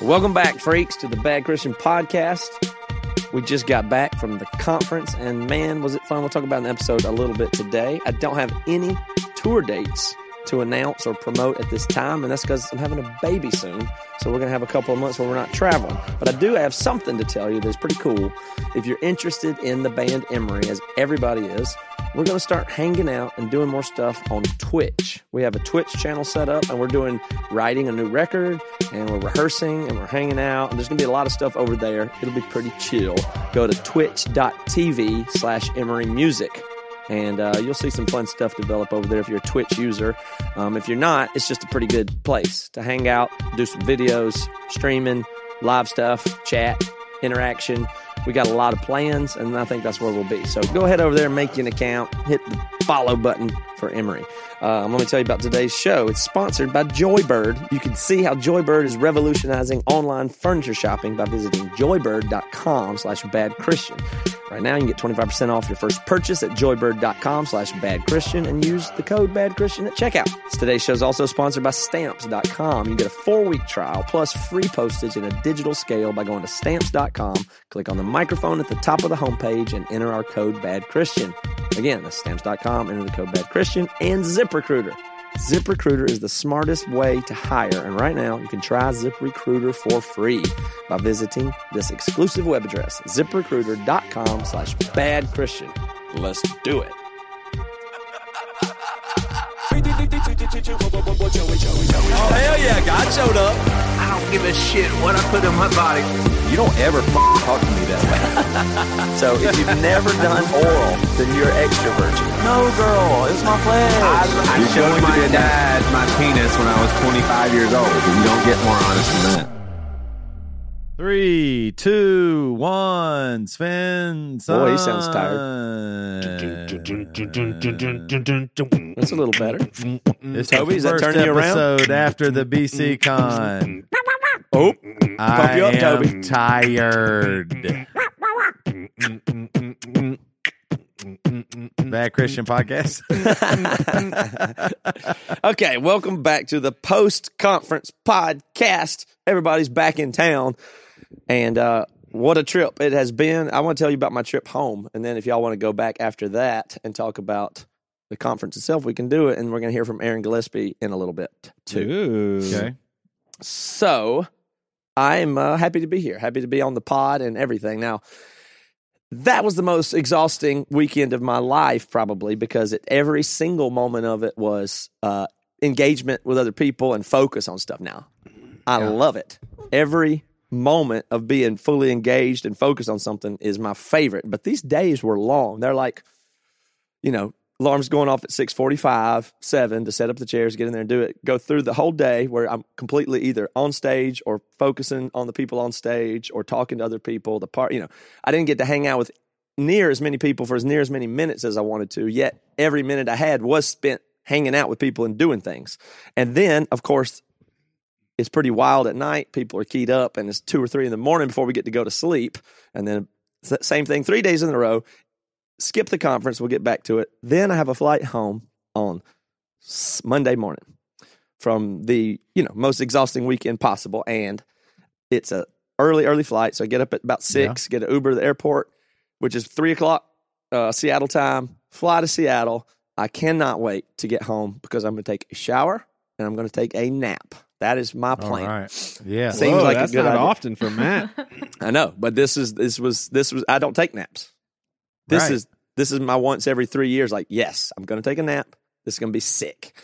Welcome back, freaks, to the Bad Christian Podcast. We just got back from the conference, and man, was it fun. We'll talk about an episode a little bit today. I don't have any tour dates to announce or promote at this time, and that's because I'm having a baby soon. So we're going to have a couple of months where we're not traveling. But I do have something to tell you that's pretty cool. If you're interested in the band Emery, as everybody is, we're going to start hanging out and doing more stuff on Twitch. We have a Twitch channel set up, and we're doing writing a new record, and we're rehearsing, and we're hanging out. And there's going to be a lot of stuff over there. It'll be pretty chill. Go to twitch.tv slash Emery Music and uh, you'll see some fun stuff develop over there if you're a Twitch user. Um, if you're not, it's just a pretty good place to hang out, do some videos, streaming, live stuff, chat, interaction. We got a lot of plans, and I think that's where we'll be. So go ahead over there make you an account. Hit the follow button for Emery. Uh, I'm going to tell you about today's show. It's sponsored by Joybird. You can see how Joybird is revolutionizing online furniture shopping by visiting joybird.com slash bad Christian. Right now, you can get 25% off your first purchase at joybird.com slash bad Christian and use the code bad Christian at checkout. Today's show is also sponsored by stamps.com. You get a four week trial plus free postage in a digital scale by going to stamps.com. Click on the microphone at the top of the homepage and enter our code bad Christian. Again, that's stamps.com, enter the code bad Christian and ZipRecruiter. ZipRecruiter is the smartest way to hire, and right now you can try ZipRecruiter for free by visiting this exclusive web address, ziprecruiter.com slash bad Christian. Let's do it. Oh, hell yeah, God showed up. I don't give a shit what I put in my body. You don't ever f- talk to me that way. So if you've never done oral, then you're extra virgin. No, girl, it's my flesh. I, I You're showed my dad my penis when I was 25 years old. You don't get more honest than that. Three, two, one. Sven. Boy, he sounds tired. That's a little better. It's Toby, the is that first turning you around? episode after the BC Con. Oh, I you up, am Toby. tired. Bad Christian podcast. okay, welcome back to the post conference podcast. Everybody's back in town, and uh, what a trip it has been. I want to tell you about my trip home, and then if y'all want to go back after that and talk about the conference itself, we can do it. And we're going to hear from Aaron Gillespie in a little bit too. okay. So I'm uh, happy to be here, happy to be on the pod and everything. Now, that was the most exhausting weekend of my life, probably because at every single moment of it was uh, engagement with other people and focus on stuff. Now, I love it. Every moment of being fully engaged and focused on something is my favorite. But these days were long. They're like, you know, alarms going off at 6.45 7 to set up the chairs get in there and do it. Go through the whole day where i'm completely either on stage or focusing on the people on stage or talking to other people the part you know. I didn't get to hang out with near as many people for as near as many minutes as i wanted to yet every minute i had was spent hanging out with people and doing things. And then of course it's pretty wild at night. People are keyed up and it's two or three in the morning before we get to go to sleep. And then same thing three days in a row skip the conference. We'll get back to it. Then I have a flight home on Monday morning from the you know most exhausting weekend possible, and it's a early early flight. So I get up at about six, get an Uber to the airport, which is three o'clock uh, Seattle time. Fly to Seattle. I cannot wait to get home because I'm going to take a shower and I'm going to take a nap. That is my plan. right. Yeah. Seems Whoa, like a that's good not idea. often for Matt. I know, but this is this was this was I don't take naps. This Right. is this is my once every three years. Like, yes, I'm going to take a nap. This is going to be sick.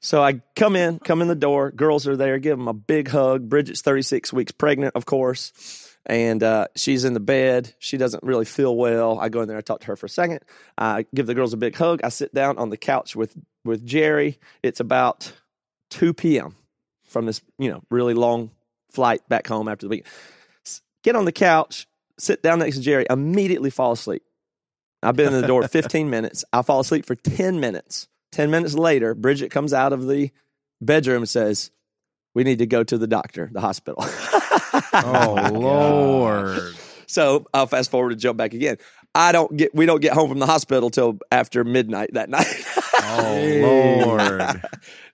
So I come in, come in the door. Girls are there. Give them a big hug. Bridget's 36 weeks pregnant, of course, and uh, she's in the bed. She doesn't really feel well. I go in there. I talk to her for a second. I give the girls a big hug. I sit down on the couch with with Jerry. It's about 2 p.m. from this you know really long flight back home after the week. Get on the couch, sit down next to Jerry, immediately fall asleep. I've been in the door 15 minutes. I fall asleep for 10 minutes. 10 minutes later, Bridget comes out of the bedroom and says, We need to go to the doctor, the hospital. Oh, Lord. so I'll fast forward and jump back again. I don't get we don't get home from the hospital till after midnight that night. Oh Lord.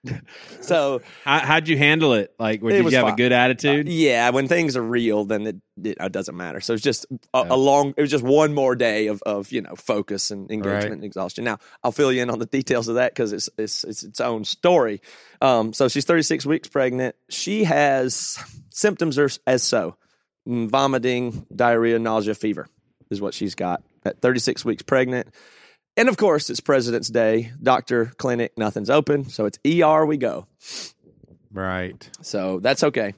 so How, how'd you handle it? Like, did was you have fine. a good attitude? yeah, when things are real, then it, it, it doesn't matter. So it's just a, Yeah. a long. It was just one more day of of you know focus and engagement Right. and exhaustion. Now I'll fill you in on the details of that because it's it's it's its own story. Um, so she's 36 weeks pregnant. She has symptoms are as so: Mm, vomiting, diarrhea, nausea, fever is what she's got at 36 weeks pregnant. And of course, it's President's Day. Doctor, clinic, nothing's open. So it's ER we go. Right. So that's okay.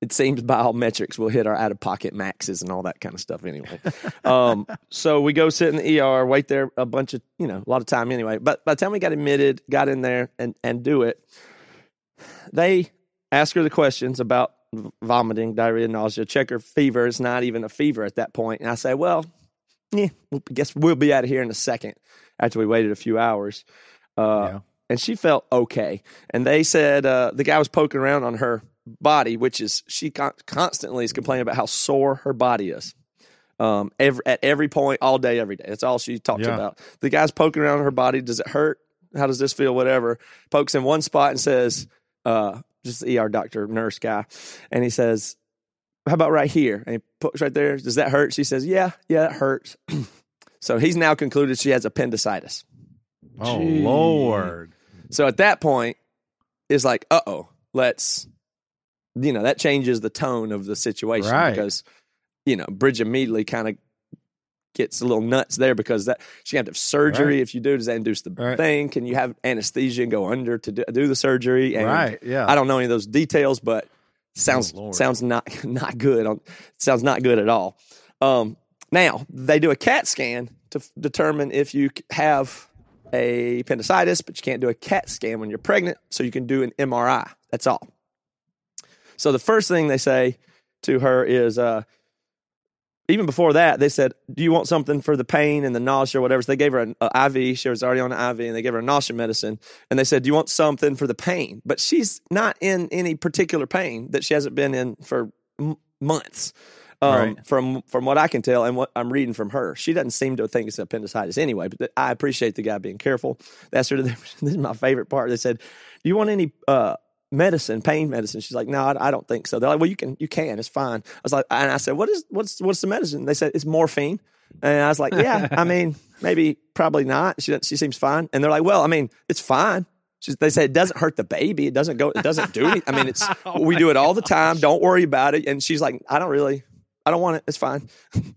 It seems by all metrics we'll hit our out of pocket maxes and all that kind of stuff anyway. um, so we go sit in the ER, wait there a bunch of, you know, a lot of time anyway. But by the time we got admitted, got in there and, and do it, they ask her the questions about vomiting, diarrhea, nausea, check her fever. It's not even a fever at that point. And I say, well, yeah, well, I guess we'll be out of here in a second after we waited a few hours. Uh, Yeah. And she felt okay. And they said uh, the guy was poking around on her body, which is she con- constantly is complaining about how sore her body is. Um, every, at every point, all day, every day. That's all she talks Yeah. about. The guy's poking around her body. Does it hurt? How does this feel? Whatever. Pokes in one spot and says, uh, just the ER doctor, nurse guy. And he says, How about right here? And he pokes right there. Does that hurt? She says, Yeah, yeah, that hurts. so he's now concluded she has appendicitis. Oh Gee. Lord. So at that point, it's like, uh oh, let's, you know, that changes the tone of the situation Right. because, you know, Bridge immediately kind of gets a little nuts there because that she have to have surgery. Right. If you do, does that induce the Right. thing? Can you have anesthesia and go under to do, do the surgery? And Right. Yeah. I don't know any of those details, but sounds Oh, sounds not not good. On sounds not good at all. Um, now they do a CAT scan to f- determine if you have a appendicitis, but you can't do a CAT scan when you're pregnant, so you can do an MRI. That's all. So the first thing they say to her is, uh, even before that, they said, "Do you want something for the pain and the nausea or whatever?" So they gave her an uh, IV. She was already on an IV, and they gave her a nausea medicine. And they said, "Do you want something for the pain?" But she's not in any particular pain that she hasn't been in for m- months. Um, Right. From from what I can tell and what I'm reading from her, she doesn't seem to think it's appendicitis anyway. But th- I appreciate the guy being careful. That's sort of this is my favorite part. They said, "Do you want any uh, medicine, pain medicine?" She's like, "No, I, I don't think so." They're like, "Well, you can, you can. It's fine." I was like, and I said, "What is what's what's the medicine?" They said it's morphine, and I was like, "Yeah, I mean, maybe, probably not." She she seems fine, and they're like, "Well, I mean, it's fine." She's, they say it doesn't hurt the baby. It doesn't go. It doesn't do anything. I mean, it's oh we do it all the time. Don't worry about it. And she's like, I don't really. I don't want it. It's fine.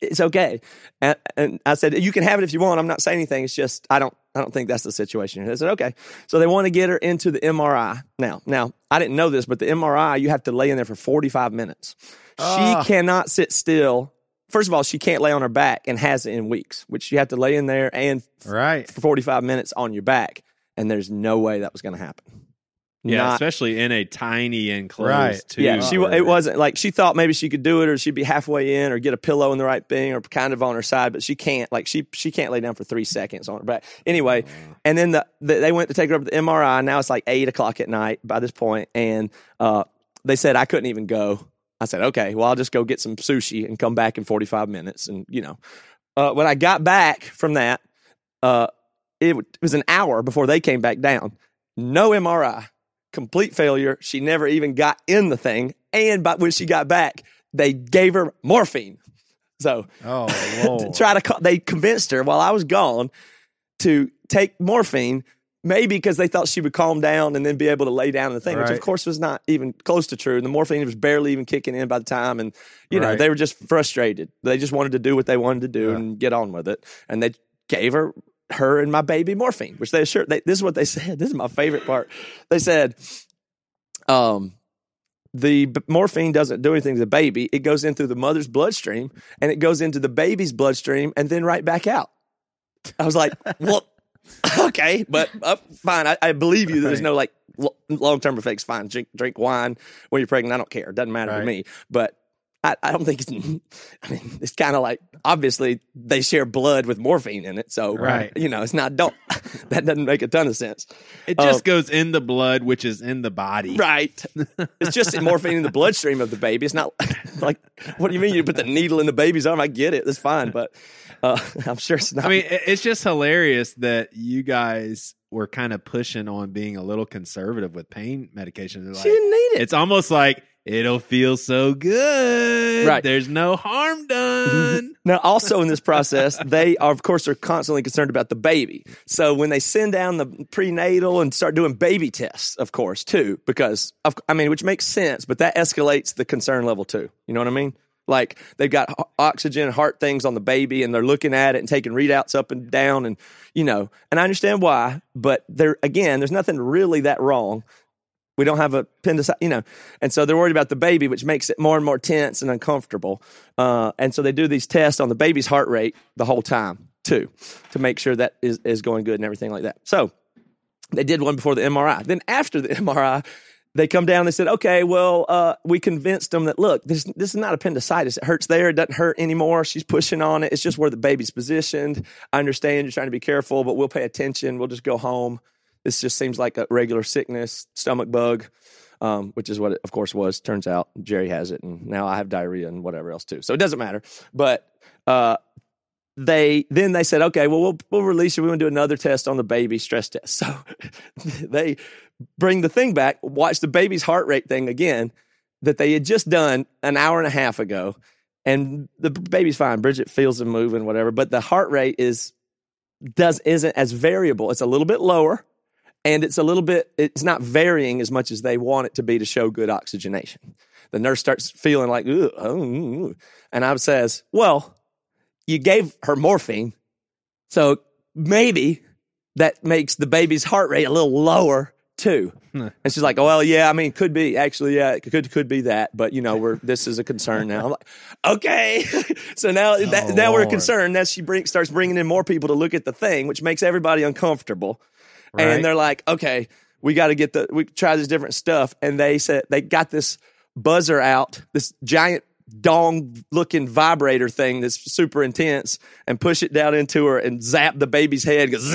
It's- okay. And, and I said, you can have it if you want. I'm not saying anything. It's just I don't. I don't think that's the situation. They said, okay. So they want to get her into the MRI now. Now I didn't know this, but the MRI you have to lay in there for 45 minutes. Ah. She cannot sit still. First of all, she can't lay on her back and has it in weeks, which you have to lay in there and Right. for 45 minutes on your back. And there's no way that was going to happen. Yeah, Not- especially in a tiny enclosed. Right. Tube. yeah, she wa- it wasn't like she thought maybe she could do it or she'd be halfway in or get a pillow in the right thing or kind of on her side, but she can't. Like she she can't lay down for three seconds on her back. Anyway, and then the, the they went to take her up to the MRI. Now it's like eight o'clock at night by this point, and uh, they said I couldn't even go. I said okay, well I'll just go get some sushi and come back in forty five minutes, and you know, uh, when I got back from that, uh, it, it was an hour before they came back down. No MRI, complete failure. She never even got in the thing. And by when she got back, they gave her morphine. So Oh to try to, co- they convinced her while I was gone to take morphine, maybe because they thought she would calm down and then be able to lay down in the thing, which of course was not even close to true. And The morphine was barely even kicking in by the time, and you know Right. they were just frustrated. They just wanted to do what they wanted to do Yeah. and get on with it, and they gave her her and my baby morphine, which they assured. They, this is what they said. This is my favorite part. They said, um. The b- morphine doesn't do anything to the baby. It goes in through the mother's bloodstream and it goes into the baby's bloodstream and then right back out. I was like, well, okay, but uh, fine. I, I believe you. There's no like long term effects. Fine. Drink, drink wine when you're pregnant. I don't care. It doesn't matter to me. But I, I don't think it's. I mean, it's kind of like obviously they share blood with morphine in it, so Right. You know, it's not. Don't that doesn't make a ton of sense, It just Oh. goes in the blood, which is in the body. right? it's just morphine in the bloodstream of the baby. It's not like what do you mean you put the needle in the baby's arm? I get it, that's fine, but uh, I'm sure it's not. I mean, it's just hilarious that you guys were kind of pushing on being a little conservative with pain medication. They're she didn't need it. it's almost like it'll feel so good. Right. There's no harm done. Now, also in this process, they are, of course, are constantly concerned about the baby. So when they send down the prenatal and start doing baby tests, of course, too, because of, I mean, which makes sense, but that escalates the concern level too. You know what I mean? Like they've got oxygen, heart things on the baby, and they're looking at it and taking readouts up and down, and you know, and I understand why, but there again, there's nothing really that wrong. We don't have a appendicitis, you know, and so they're worried about the baby, which makes it more and more tense and uncomfortable. Uh, and so they do these tests on the baby's heart rate the whole time too, to make sure that is is going good and everything like that. So they did one before the MRI. Then after the MRI, they come down. They said, "Okay, well, uh, we convinced them that look, this this is not appendicitis. It hurts there. It doesn't hurt anymore. She's pushing on it. It's just where the baby's positioned. I understand you're trying to be careful, but we'll pay attention. We'll just go home. This just seems like a regular sickness, stomach bug." Um, which is what it, of course, was. Turns out Jerry has it, and now I have diarrhea and whatever else too. So it doesn't matter. But uh, they then they said, okay, well, we'll we'll release you. We want to do another test on the baby stress test. So they bring the thing back, watch the baby's heart rate thing again that they had just done an hour and a half ago, and the baby's fine. Bridget feels them moving, whatever, but the heart rate is does isn't as variable. It's a little bit lower, and it's a little bit it's not varying as much as they want it to be to show good oxygenation. The nurse starts feeling like, "Ugh, oh, ooh." and I says, well you gave her morphine. So maybe that makes the baby's heart rate a little lower too. and she's like, oh, well, yeah, I mean, could be actually, yeah, it could, could be that, but you know, we're, this is a concern now. I'm like, okay. so now, that, Oh, now we're Lord. concerned. Now she bring, starts bringing in more people to look at the thing, which makes everybody uncomfortable. Right. And they're like, okay, we got to get the, we try this different stuff. And they said, they got this buzzer out, this giant dong looking vibrator thing that's super intense and push it down into her and zap the baby's head goes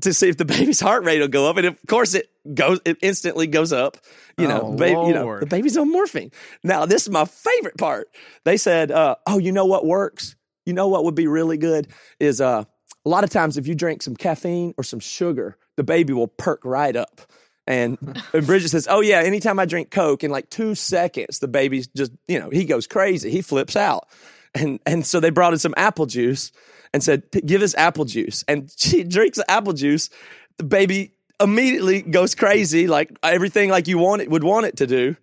to see if the baby's heart rate will go up. And of course it goes it instantly goes up. You know Oh, baby you know the baby's on morphine. Now this is my favorite part. They said uh, oh you know what works? You know what would be really good is uh, a lot of times if you drink some caffeine or some sugar the baby will perk right up and, and Bridget says, "Oh yeah, anytime I drink Coke, in like two seconds, the baby's just you know he goes crazy, he flips out." And and so they brought in some apple juice and said, "Give us apple juice." And she drinks the apple juice. The baby immediately goes crazy, like everything like you want it would want it to do.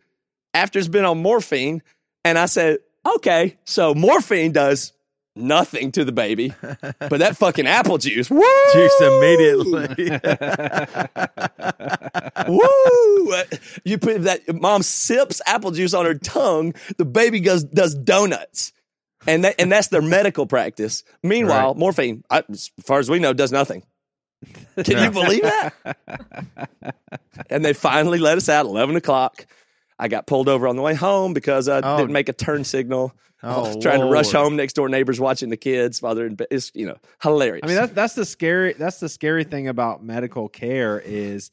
After it's been on morphine, and I said, "Okay, so morphine does." Nothing to the baby, but that fucking apple juice, woo! Juice immediately. Woo! Uh, you put that mom sips apple juice on her tongue, the baby goes does donuts. And that, and that's their medical practice. Meanwhile, Right. morphine, I, as far as we know, does nothing. Can you believe that? and they finally let us out at 11 o'clock. I got pulled over on the way home because I Oh. didn't make a turn signal. Oh, was trying to rush home. Next door neighbors watching the kids while they're in bed. It's, you know, hilarious. I mean, that's that's the scary that's the scary thing about medical care is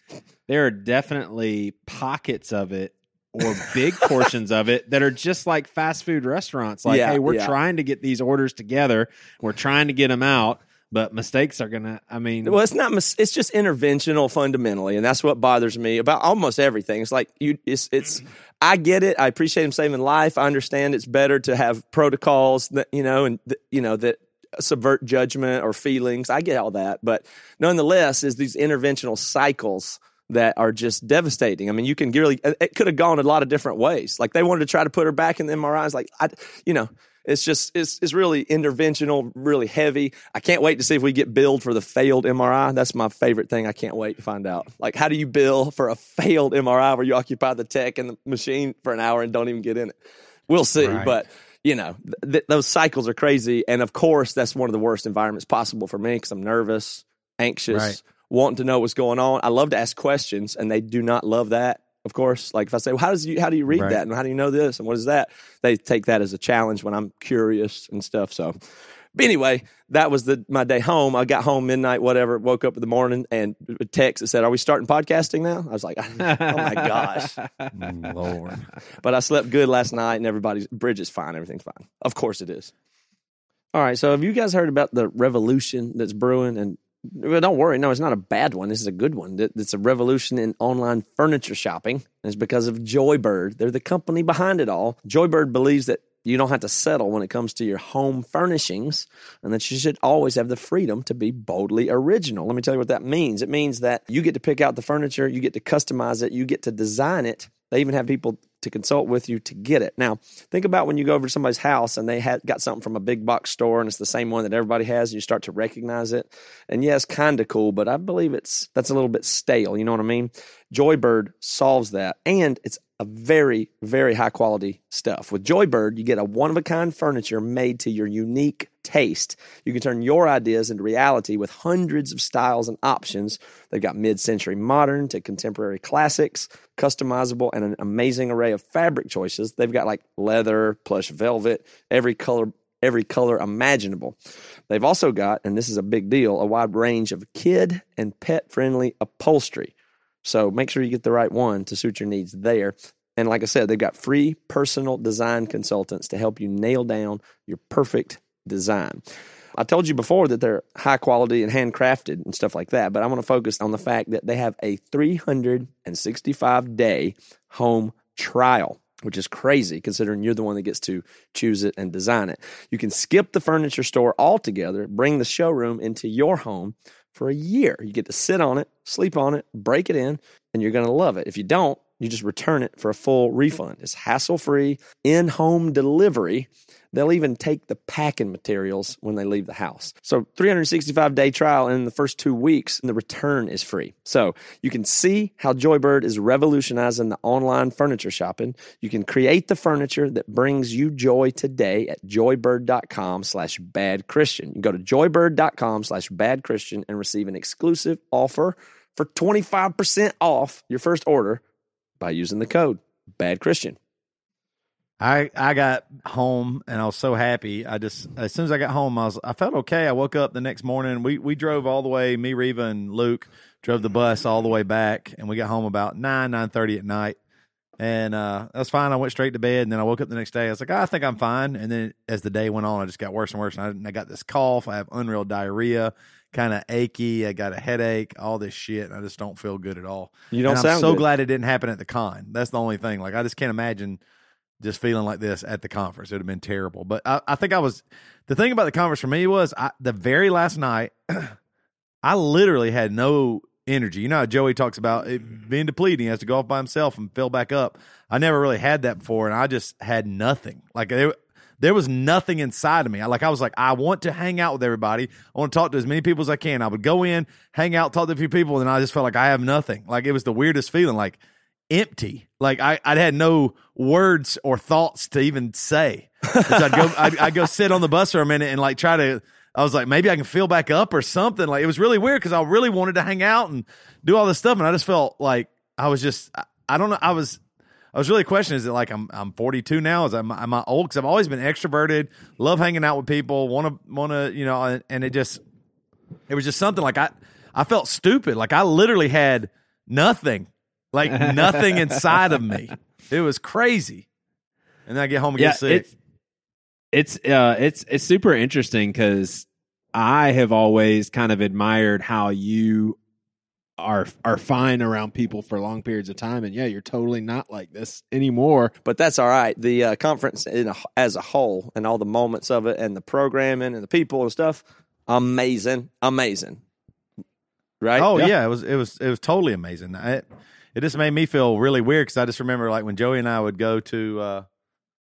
there are definitely pockets of it or big portions of it that are just like fast food restaurants. Like, Yeah, hey, we're yeah. trying to get these orders together, we're trying to get them out, but mistakes are gonna. I mean, Well, it's not. It's just interventional fundamentally, and that's what bothers me about almost everything. It's like you. It's. It's. I get it. I appreciate him saving life. I understand it's better to have protocols that you know, and you know that subvert judgment or feelings. I get all that, but nonetheless, is these interventional cycles that are just devastating. I mean, you can really. It could have gone a lot of different ways. Like they wanted to try to put her back in the MRI. It's like I, you know. It's just it's it's really interventional, really heavy. I can't wait to see if we get billed for the failed MRI. That's my favorite thing. I can't wait to find out. Like, how do you bill for a failed MRI where you occupy the tech and the machine for an hour and don't even get in it? We'll see, Right. but you know th- th- those cycles are crazy, and of course that's one of the worst environments possible for me because I'm nervous, anxious, Right. wanting to know what's going on. I love to ask questions, and they do not love that of course. Like if I say, well, how does you how do you read Right. that and how do you know this and what is that? They take that as a challenge when I'm curious and stuff. So, but anyway, that was the my day home. I got home midnight, whatever. Woke up in the morning and a text that said, "Are we starting podcasting now?" I was like, "Oh my gosh!" Lord. But I slept good last night, and everybody's bridge is fine. Everything's fine. Of course it is. All right. So have you guys heard about the revolution that's brewing? And well, don't worry, no, it's not a bad one. This is a good one. It's a revolution in online furniture shopping. It's because of Joybird. They're the company behind it all. Joybird believes that you don't have to settle when it comes to your home furnishings and that you should always have the freedom to be boldly original. Let me tell you what that means. It means that you get to pick out the furniture, you get to customize it, you get to design it. They even have people to consult with you to get it. Now, think about when you go over to somebody's house and they had got something from a big box store and it's the same one that everybody has and you start to recognize it. And yeah, it's kind of cool, but I believe it's that's a little bit stale, you know what I mean? Joybird solves that and it's a very very high quality stuff. With Joybird, you get a one of a kind furniture made to your unique taste. You can turn your ideas into reality with hundreds of styles and options. They've got mid-century modern to contemporary classics, customizable and an amazing array of fabric choices. They've got like leather, plush velvet, every color every color imaginable. They've also got, and this is a big deal, a wide range of kid and pet friendly upholstery. So make sure you get the right one to suit your needs there. And like I said, they've got free personal design consultants to help you nail down your perfect design. I told you before that they're high quality and handcrafted and stuff like that, but I want to focus on the fact that they have a 365 day home trial, which is crazy considering you're the one that gets to choose it and design it. You can skip the furniture store altogether, bring the showroom into your home for a year. You get to sit on it, sleep on it, break it in, and you're going to love it. If you don't, you just return it for a full refund. It's hassle free, in home delivery. They'll even take the packing materials when they leave the house. So 365 day trial and in the first two weeks, and the return is free. So you can see how Joybird is revolutionizing the online furniture shopping. You can create the furniture that brings you joy today at joybird.com slash bad Christian. You go to joybird.com slash bad Christian and receive an exclusive offer for 25% off your first order by using the code bad Christian. I I got home and I was so happy. I just as soon as I got home, I was I felt okay. I woke up the next morning. We we drove all the way. Me, Reva, and Luke drove the bus all the way back, and we got home about nine nine thirty at night. And uh, that was fine. I went straight to bed, and then I woke up the next day. I was like, "Ah, I think I'm fine. And then as the day went on, I just got worse and worse. And I, I got this cough. I have unreal diarrhea, kind of achy. I got a headache, all this shit. And I just don't feel good at all. You don't and I'm sound so good. glad it didn't happen at the con. That's the only thing. Like I just can't imagine just feeling like this at the conference. It would have been terrible. But I, I think I was the thing about the conference for me was I, the very last night. I literally had no energy. You know how Joey talks about it mm-hmm. being depleted. He has to go off by himself and fill back up. I never really had that before, and I just had nothing. Like there, there was nothing inside of me. I, like I was like, I want to hang out with everybody. I want to talk to as many people as I can. I would go in, hang out, talk to a few people, and I just felt like I have nothing. Like it was the weirdest feeling, like empty. Like I, I had no words or thoughts to even say. I'd go, I'd, I'd go sit on the bus for a minute and like try to. I was like, maybe I can feel back up or something. Like it was really weird because I really wanted to hang out and do all this stuff, and I just felt like I was just. I, I don't know. I was. I was really questioning: Is it like I'm I'm 42 now? Is I am I old? Because I've always been extroverted, love hanging out with people, want to want to you know, and, and it just it was just something like I I felt stupid. Like I literally had nothing, like nothing inside of me. It was crazy. And then I get home and yeah, get sick. it's it's uh it's it's super interesting because I have always kind of admired how you are are fine around people for long periods of time, and yeah, you're totally not like this anymore. but that's all right. The uh, conference in a, as a whole and all the moments of it and the programming and the people and stuff, amazing, amazing. Right? Oh yeah. it was it was it was totally amazing. I, it just made me feel really weird because I just remember like when Joey and I would go to uh,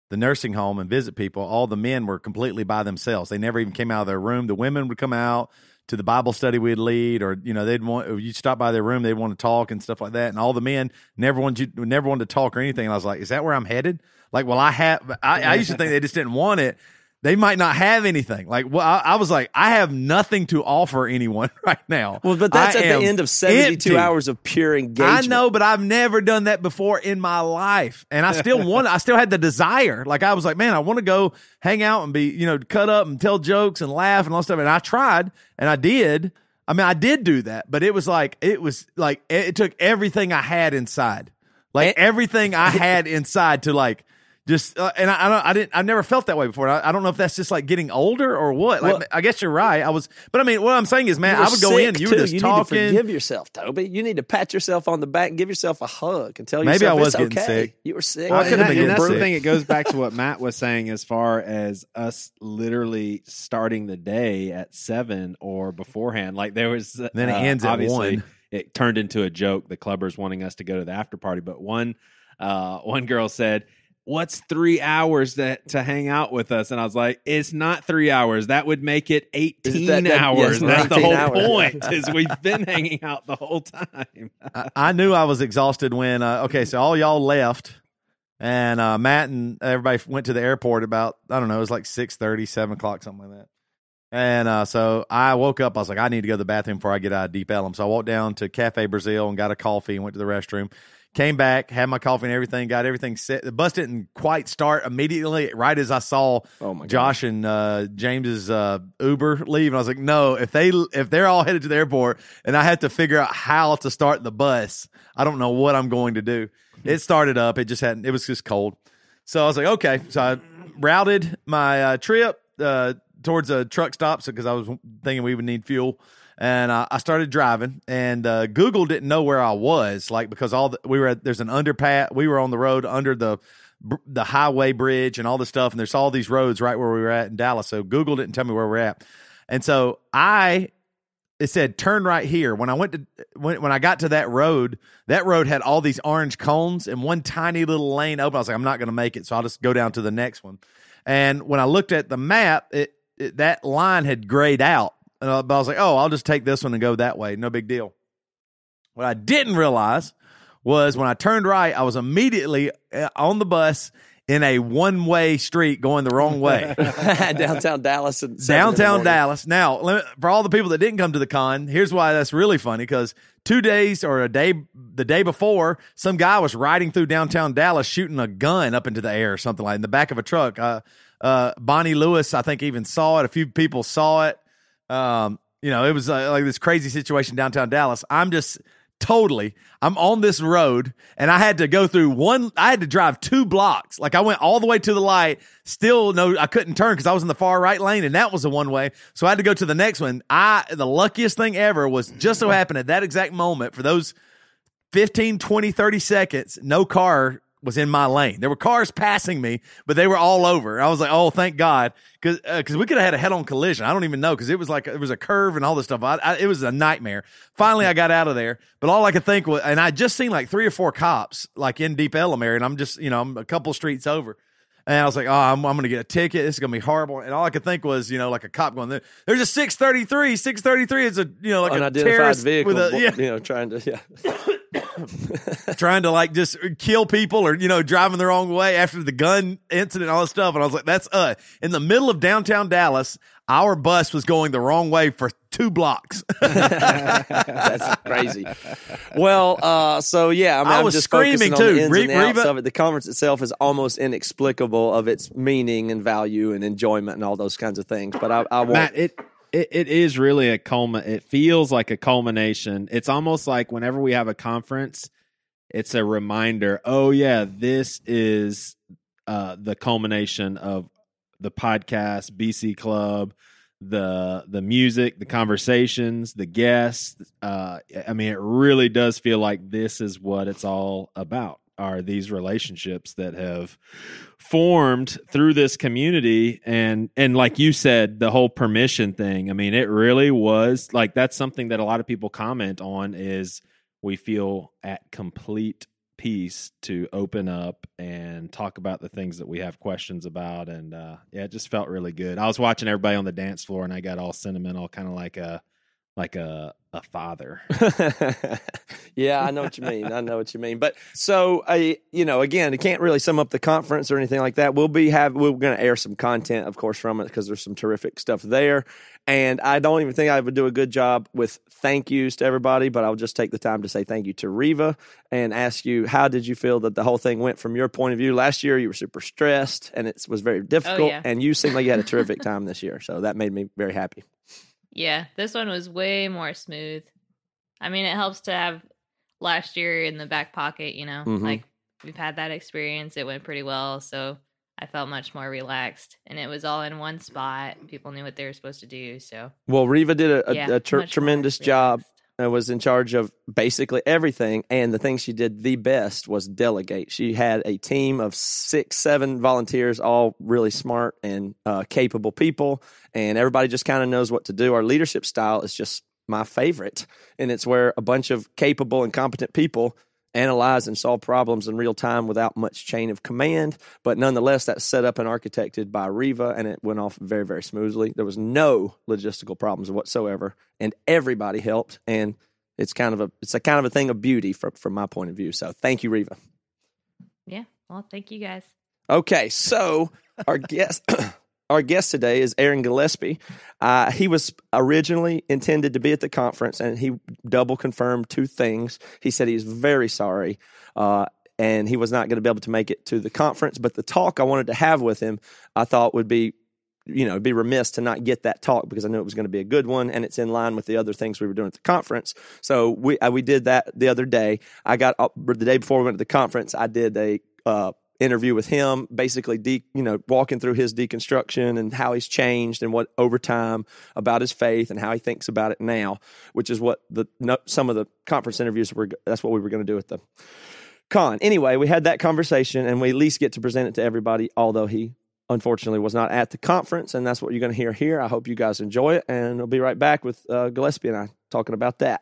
the nursing home and visit people, all the men were completely by themselves. They never even came out of their room. The women would come out to the Bible study we'd lead, or you know they'd want you'd stop by their room, they'd want to talk and stuff like that. And all the men never wanted you never wanted to talk or anything. And I was like, is that where I'm headed? Like, well, I have I, I used to think they just didn't want it. They might not have anything. Like, well, I, I was like, I have nothing to offer anyone right now. Well, but that's I at the end of 72 empty. hours of pure engagement. I know, but I've never done that before in my life, and I still want. I still had the desire. Like I was like, man, I want to go hang out and be, you know, cut up and tell jokes and laugh and all stuff. And I tried, and I did. I mean, I did do that, but it was like it was like it, it took everything I had inside, like everything I had inside to like. Just uh, and I, I don't I didn't I've never felt that way before. I, I don't know if that's just like getting older or what. Like Well- I guess you're right. I was, but I mean, what I'm saying is, man, I would go in. You were just you talking. Need to forgive yourself, Toby. You need to pat yourself on the back and give yourself a hug and tell Maybe yourself I was it's getting okay. sick. You were sick. Well, I could've and, been that- and getting that's the sick. thing. It goes back to what Matt was saying as far as us literally starting the day at seven or beforehand. Like there was, Then it uh, ends at obviously, one. It turned into a joke. The clubbers wanting us to go to the after party, but one, uh, one girl said. What's three hours that to hang out with us? And I was like, it's not three hours. That would make it eighteen that- that- hours. yes, That's the whole hours. point. Is we've been hanging out the whole time. I, I knew I was exhausted when uh, okay, so all y'all left, and uh, Matt and everybody went to the airport about I don't know, it was like 6.30, 7 o'clock, something like that. And uh, so I woke up. I was like, I need to go to the bathroom before I get out of Deep Ellum. So I walked down to Cafe Brazil and got a coffee and went to the restroom. Came back, had my coffee and everything, got everything set. The bus didn't quite start immediately. Right as I saw Oh, Josh and uh, James's uh, Uber leave, and I was like, no, if they if they're all headed to the airport, and I have to figure out how to start the bus, I don't know what I'm going to do. It started up. It just hadn't. It was just cold. So I was like, okay. So I routed my uh, trip uh, towards a truck stop, so because I was thinking we would need fuel, and uh, I started driving. And uh, Google didn't know where I was, like because all the, we were at, there's an underpass. We were on the road under the the highway bridge and all this stuff, and there's all these roads right where we were at in Dallas. So Google didn't tell me where we're at, and so I it said turn right here. When I went to when when I got to that road, that road had all these orange cones and one tiny little lane open. I was like, I'm not going to make it, so I'll just go down to the next one. And when I looked at the map, it, it that line had grayed out. And I, but I was like, oh, I'll just take this one and go that way. No big deal. What I didn't realize was when I turned right, I was immediately uh, on the bus in a one way street going the wrong way. downtown Dallas and seven in the downtown. Dallas. Now, let me- for all the people that didn't come to the con, here's why that's really funny because two days or a day, the day before, some guy was riding through downtown Dallas shooting a gun up into the air or something like in the back of a truck. Uh, uh, Bonnie Lewis, I think, even saw it. A few people saw it. Um, you know, it was uh, like this crazy situation downtown Dallas. I'm just totally i'm on this road and i had to go through one i had to drive two blocks. Like i went all the way to the light still no i couldn't turn because i was in the far right lane and that was the one way. So i had to go to the next one. I the luckiest thing ever was just so happened at that exact moment for those 15 20 30 seconds no car was in my lane there were cars passing me but they were all over i was like oh thank god because because uh, we could have had a head-on collision i don't even know because it was like it was a curve and all this stuff I, I, it was a nightmare finally i got out of there but all i could think was and i just seen like three or four cops like in deep Ellum area and i'm just you know i'm a couple streets over and I was like, oh, I'm, I'm going to get a ticket. This is going to be horrible. And all I could think was, you know, like a cop going, there. there's a 633. 633 is a, you know, like a Unidentified terrorist vehicle, with a, yeah, you know, trying to, yeah. trying to like just kill people or you know driving the wrong way after the gun incident and all this stuff and i was like that's uh in the middle of downtown dallas our bus was going the wrong way for two blocks That's crazy. Well, uh, so yeah, I, mean, I I'm was just screaming, too. the Re- Reba- of it. The conference itself is almost inexplicable of its meaning and value and enjoyment and all those kinds of things. But I, I won't. Matt, it, it it is really a culmin. It feels like a culmination. It's almost like whenever we have a conference, it's a reminder. Oh yeah, this is uh, the culmination of the podcast, BC Club, the the music, the conversations, the guests. Uh, I mean, it really does feel like this is what it's all about. Are these relationships that have formed through this community. And and like you said the whole permission thing i mean it really was like that's something that a lot of people comment on is we feel at complete peace to open up and talk about the things that we have questions about. And uh yeah it just felt really good. I was watching everybody on the dance floor and i got all sentimental kind of like a like a a father. yeah, I know what you mean. I know what you mean. But so, I, you know, again, I can't really sum up the conference or anything like that. We'll be have we're going to air some content, of course, from it because there's some terrific stuff there. And I don't even think I would do a good job with thank yous to everybody, but I'll just take the time to say thank you to Riva and ask you how did you feel that the whole thing went from your point of view? Last year you were super stressed and it was very oh, difficult, yeah. and you seemed like you had a terrific time this year. So that made me very happy. Yeah, this one was way more smooth. I mean, it helps to have last year in the back pocket, you know, Mhm. like we've had that experience. It went pretty well. So I felt much more relaxed and it was all in one spot. People knew what they were supposed to do. So, Well, Riva did a, a, yeah, a more tremendous job was in charge of basically everything. And the thing she did the best was delegate. She had a team of six, seven volunteers, all really smart and uh, capable people, and everybody just kind of knows what to do. Our leadership style is just my favorite, and it's where a bunch of capable and competent people analyze and solve problems in real time without much chain of command. But nonetheless, that's set up and architected by Riva, and it went off very, very smoothly. There was no logistical problems whatsoever, and everybody helped. And it's kind of a it's a kind of a thing of beauty from from my point of view. So thank you, Riva. Yeah. Well, thank you guys. Okay, so our guest our guest today is Aaron Gillespie. Uh, he was originally intended to be at the conference, and he double confirmed two things. He said he's very sorry, uh, and he was not going to be able to make it to the conference. But the talk I wanted to have with him, I thought would be. You know, be remiss to not get that talk because I knew it was going to be a good one, and it's in line with the other things we were doing at the conference. So we uh, we did that the other day. I got the day before we went to the conference. I did a uh, interview with him, basically, de- you know, walking through his deconstruction and how he's changed and what over time about his faith and how he thinks about it now, which is what the no, some of the conference interviews were. That's what we were going to do with the con. Anyway, we had that conversation and we at least get to present it to everybody, although he unfortunately was not at the conference, and that's what you're going to hear here. I hope you guys enjoy it, and we'll be right back with uh, Gillespie and I talking about that.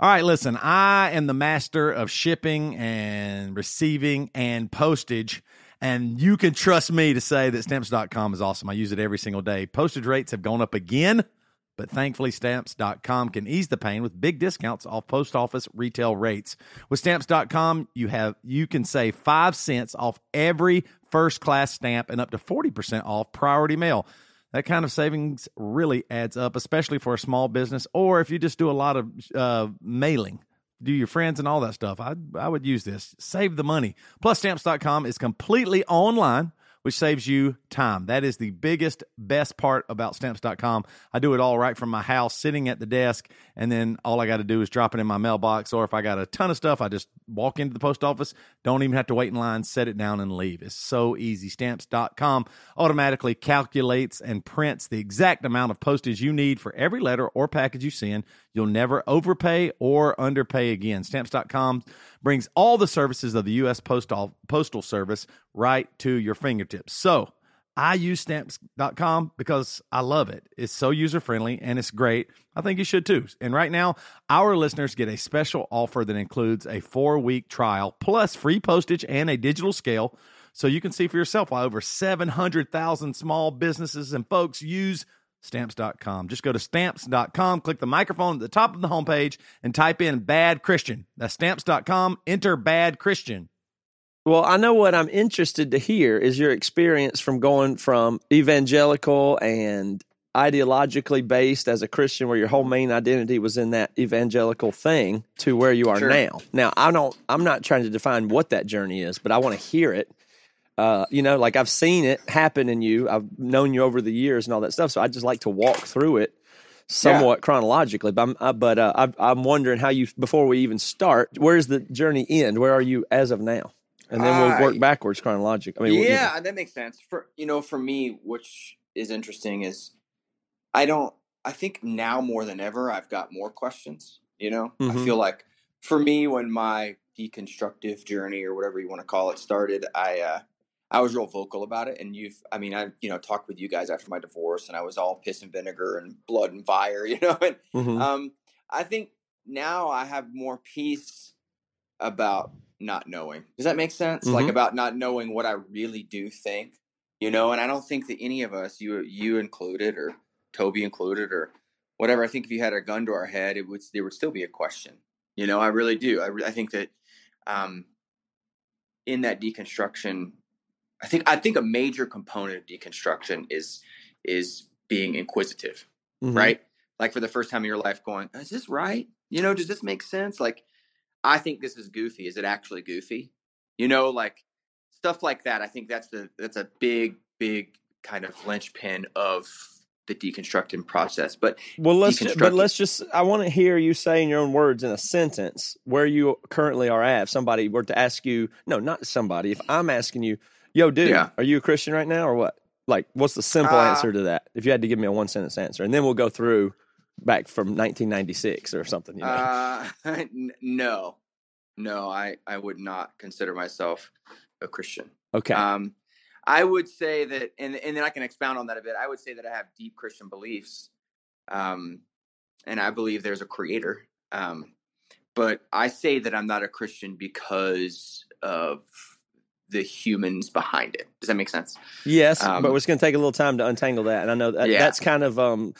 All right, listen, I am the master of shipping and receiving and postage. And you can trust me to say that stamps.com is awesome. I use it every single day. Postage rates have gone up again, but thankfully, stamps.com can ease the pain with big discounts off post office retail rates. With stamps.com, you have you can save five cents off every first class stamp and up to 40% off priority mail. That kind of savings really adds up, especially for a small business or if you just do a lot of uh, mailing, do your friends and all that stuff. I, I would use this. Save the money. Plus, stamps.com is completely online, which saves you time. That is the biggest, best part about stamps.com. I do it all right from my house, sitting at the desk, and then all I got to do is drop it in my mailbox. Or if I got a ton of stuff, I just walk into the post office, don't even have to wait in line, set it down, and leave. It's so easy. Stamps.com automatically calculates and prints the exact amount of postage you need for every letter or package you send. You'll never overpay or underpay again. Stamps.com brings all the services of the U.S. Postal, Postal Service right to your fingertips. So I use stamps.com because I love it. It's so user friendly and it's great. I think you should too. And right now, our listeners get a special offer that includes a four week trial plus free postage and a digital scale. So you can see for yourself why over 700,000 small businesses and folks use stamps.com. Just go to stamps.com, click the microphone at the top of the homepage, and type in bad Christian. That's stamps.com. Enter bad Christian. Well, I know what I'm interested to hear is your experience from going from evangelical and ideologically based as a Christian, where your whole main identity was in that evangelical thing, to where you are Sure. now. Now, I don't. I'm not trying to define what that journey is, but I want to hear it. Uh, you know, like I've seen it happen in you. I've known you over the years and all that stuff. So I just like to walk through it somewhat chronologically. But I'm, I, but uh, I'm, I'm wondering how you before we even start. Where's the journey end? Where are you as of now? And then we'll work backwards chronologically. I mean, yeah, that makes sense. For you know, for me, which is interesting is I don't I think now more than ever I've got more questions. You know? Mhm. I feel like for me when my deconstructive journey or whatever you want to call it started, I uh I was real vocal about it and you've I mean I you know talked with you guys after my divorce and I was all piss and vinegar and blood and fire, you know, and Mhm. um, I think now I have more peace about not knowing. Does that make sense? Like Mhm. about not knowing what I really do think, you know. And I don't think that any of us, you you included, or Toby included, or whatever. I think if you had a gun to our head, it would there would still be a question. You know, I really do. I, I think that um, in that deconstruction, I think I think a major component of deconstruction is is being inquisitive, Mhm. right? Like for the first time in your life, going, "Is this right? You know, does this make sense?" Like, I think this is goofy. Is it actually goofy? You know, like stuff like that. I think that's the that's a big big kind of linchpin of the deconstructing process. But Well, let's ju- but let's just. I want to hear you say in your own words in a sentence where you currently are at. If somebody were to ask you, no, not somebody. If I'm asking you, yo, dude, Yeah. are you a Christian right now or what? Like, what's the simple Uh, answer to that? If you had to give me a one sentence answer, and then we'll go through back from 1996 or something. You know? Uh, no, no, I, I would not consider myself a Christian. okay. Um, I would say that, and and then I can expound on that a bit. I would say that I have deep Christian beliefs, um, and I believe there's a creator. Um, but I say that I'm not a Christian because of the humans behind it. Does that make sense? Yes, Um, but it's going to take a little time to untangle that, and I know that Yeah. that's kind of um,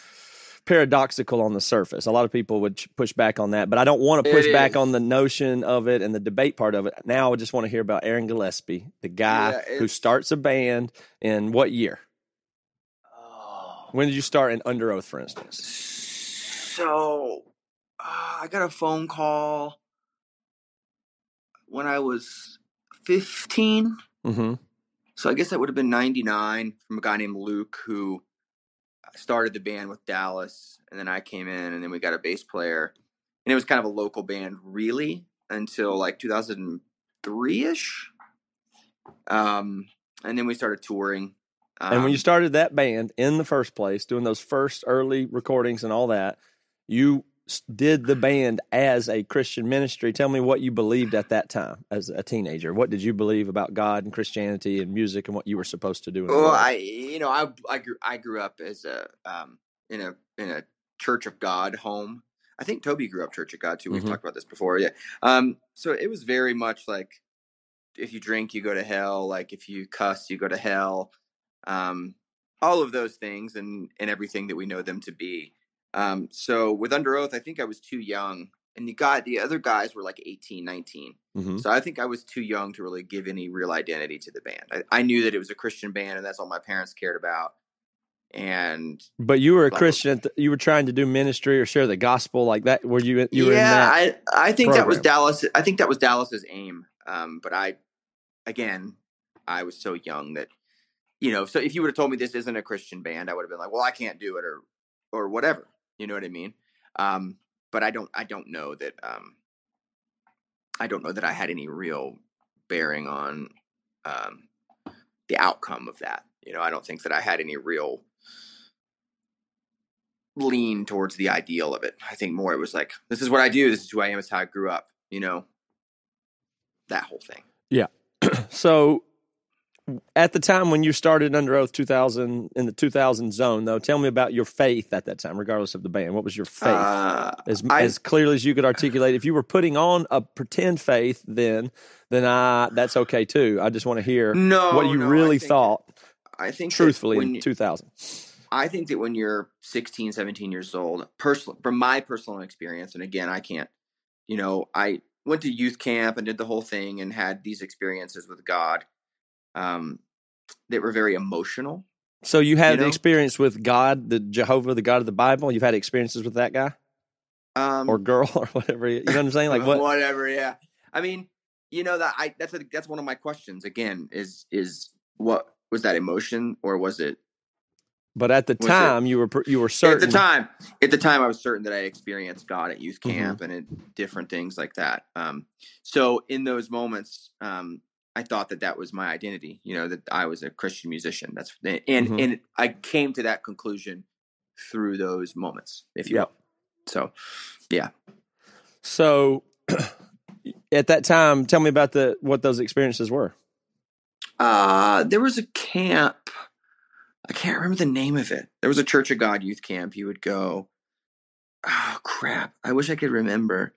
paradoxical on the surface. A lot of people would push back on that, but I don't want to It push back is. on the notion of it and the debate part of it. Now, I just want to hear about Aaron Gillespie, the guy Yeah, who starts a band in what year? Oh. When did you start in Underoath, for instance? So uh, I got a phone call when I was 15. Mm-hmm. So I guess that would have been 99 from a guy named Luke who started the band with Dallas. And then I came in and then we got a bass player. And it was kind of a local band, really, until like 2003 ish. Um, and then we started touring. Um, and when you started that band in the first place, doing those first early recordings and all that, you did the band as a Christian ministry. Tell me what you believed at that time as a teenager. What did you believe about God and Christianity and music and what you were supposed to do? In Well? I you know I I grew I grew up as a um in a in a Church of God home. I think Toby grew up Church of God too. We've Mhm. talked about this before. Yeah. Um. So it was very much like if you drink, you go to hell. Like if you cuss, you go to hell. Um. All of those things and and everything that we know them to be. Um. So with Underoath, I think I was too young, and the guy the other guys were like 18, 19. Mhm. So I think I was too young to really give any real identity to the band. I, I knew that it was a Christian band, and that's all my parents cared about. And But you were a Like- Christian. You were trying to do ministry or share the gospel like that. Were you? You were in yeah, that. I I think that was. Dallas. I think that was Dallas's aim. Um, but I, again, I was so young that you know. So if you would have told me this isn't a Christian band, I would have been like, well, I can't do it, or or whatever. You know what I mean? Um, but I don't. I don't know that. Um, I don't know that I had any real bearing on um, the outcome of that. You know, I don't think that I had any real lean towards the ideal of it. I think more it was like, this is what I do. This is who I am. It's how I grew up. You know, that whole thing. Yeah. so, at the time when you started Underoath, two thousand in the two thousand zone, though, tell me about your faith at that time, regardless of the band. What was your faith? Uh, as I- as clearly as you could articulate. If you were putting on a pretend faith, then then I that's okay too. I just want to hear no, what you no, I really think- thought I think truthfully in you- 2000. I think that when you're 16, 17 years old, personal from my personal experience, and again, I can't, you know, I went to youth camp and did the whole thing and had these experiences with God, um, that were very emotional. So you had You know? experience with God, the Jehovah, the God of the Bible. You've had experiences with that guy Um, or girl or whatever. You know what I'm saying? Like what? whatever yeah i mean you know that i that's a, that's one of my questions again is is what was that emotion or was it But at the Was it- time, you were you were certain. at the time at the time i was certain that i experienced god at youth Mhm. camp and at different things like that um so in those moments um i thought that that was my identity you know that i was a christian musician that's and Mhm. and i came to that conclusion through those moments if you Yep. will so yeah So at that time, tell me about the what those experiences were. Uh, there was a camp. I can't remember the name of it. There was a Church of God youth camp. You would go. Oh crap! I wish I could remember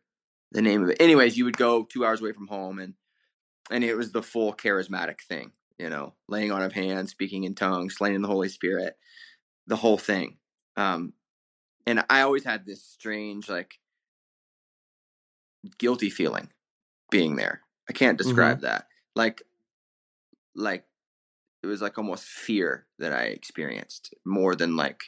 the name of it. Anyways, you would go two hours away from home, and and it was the full charismatic thing. You know, laying on of hands, speaking in tongues, slaying in the Holy Spirit, the whole thing. Um, and I always had this strange like guilty feeling being there. I can't describe that. Like like it was like almost fear that I experienced more than like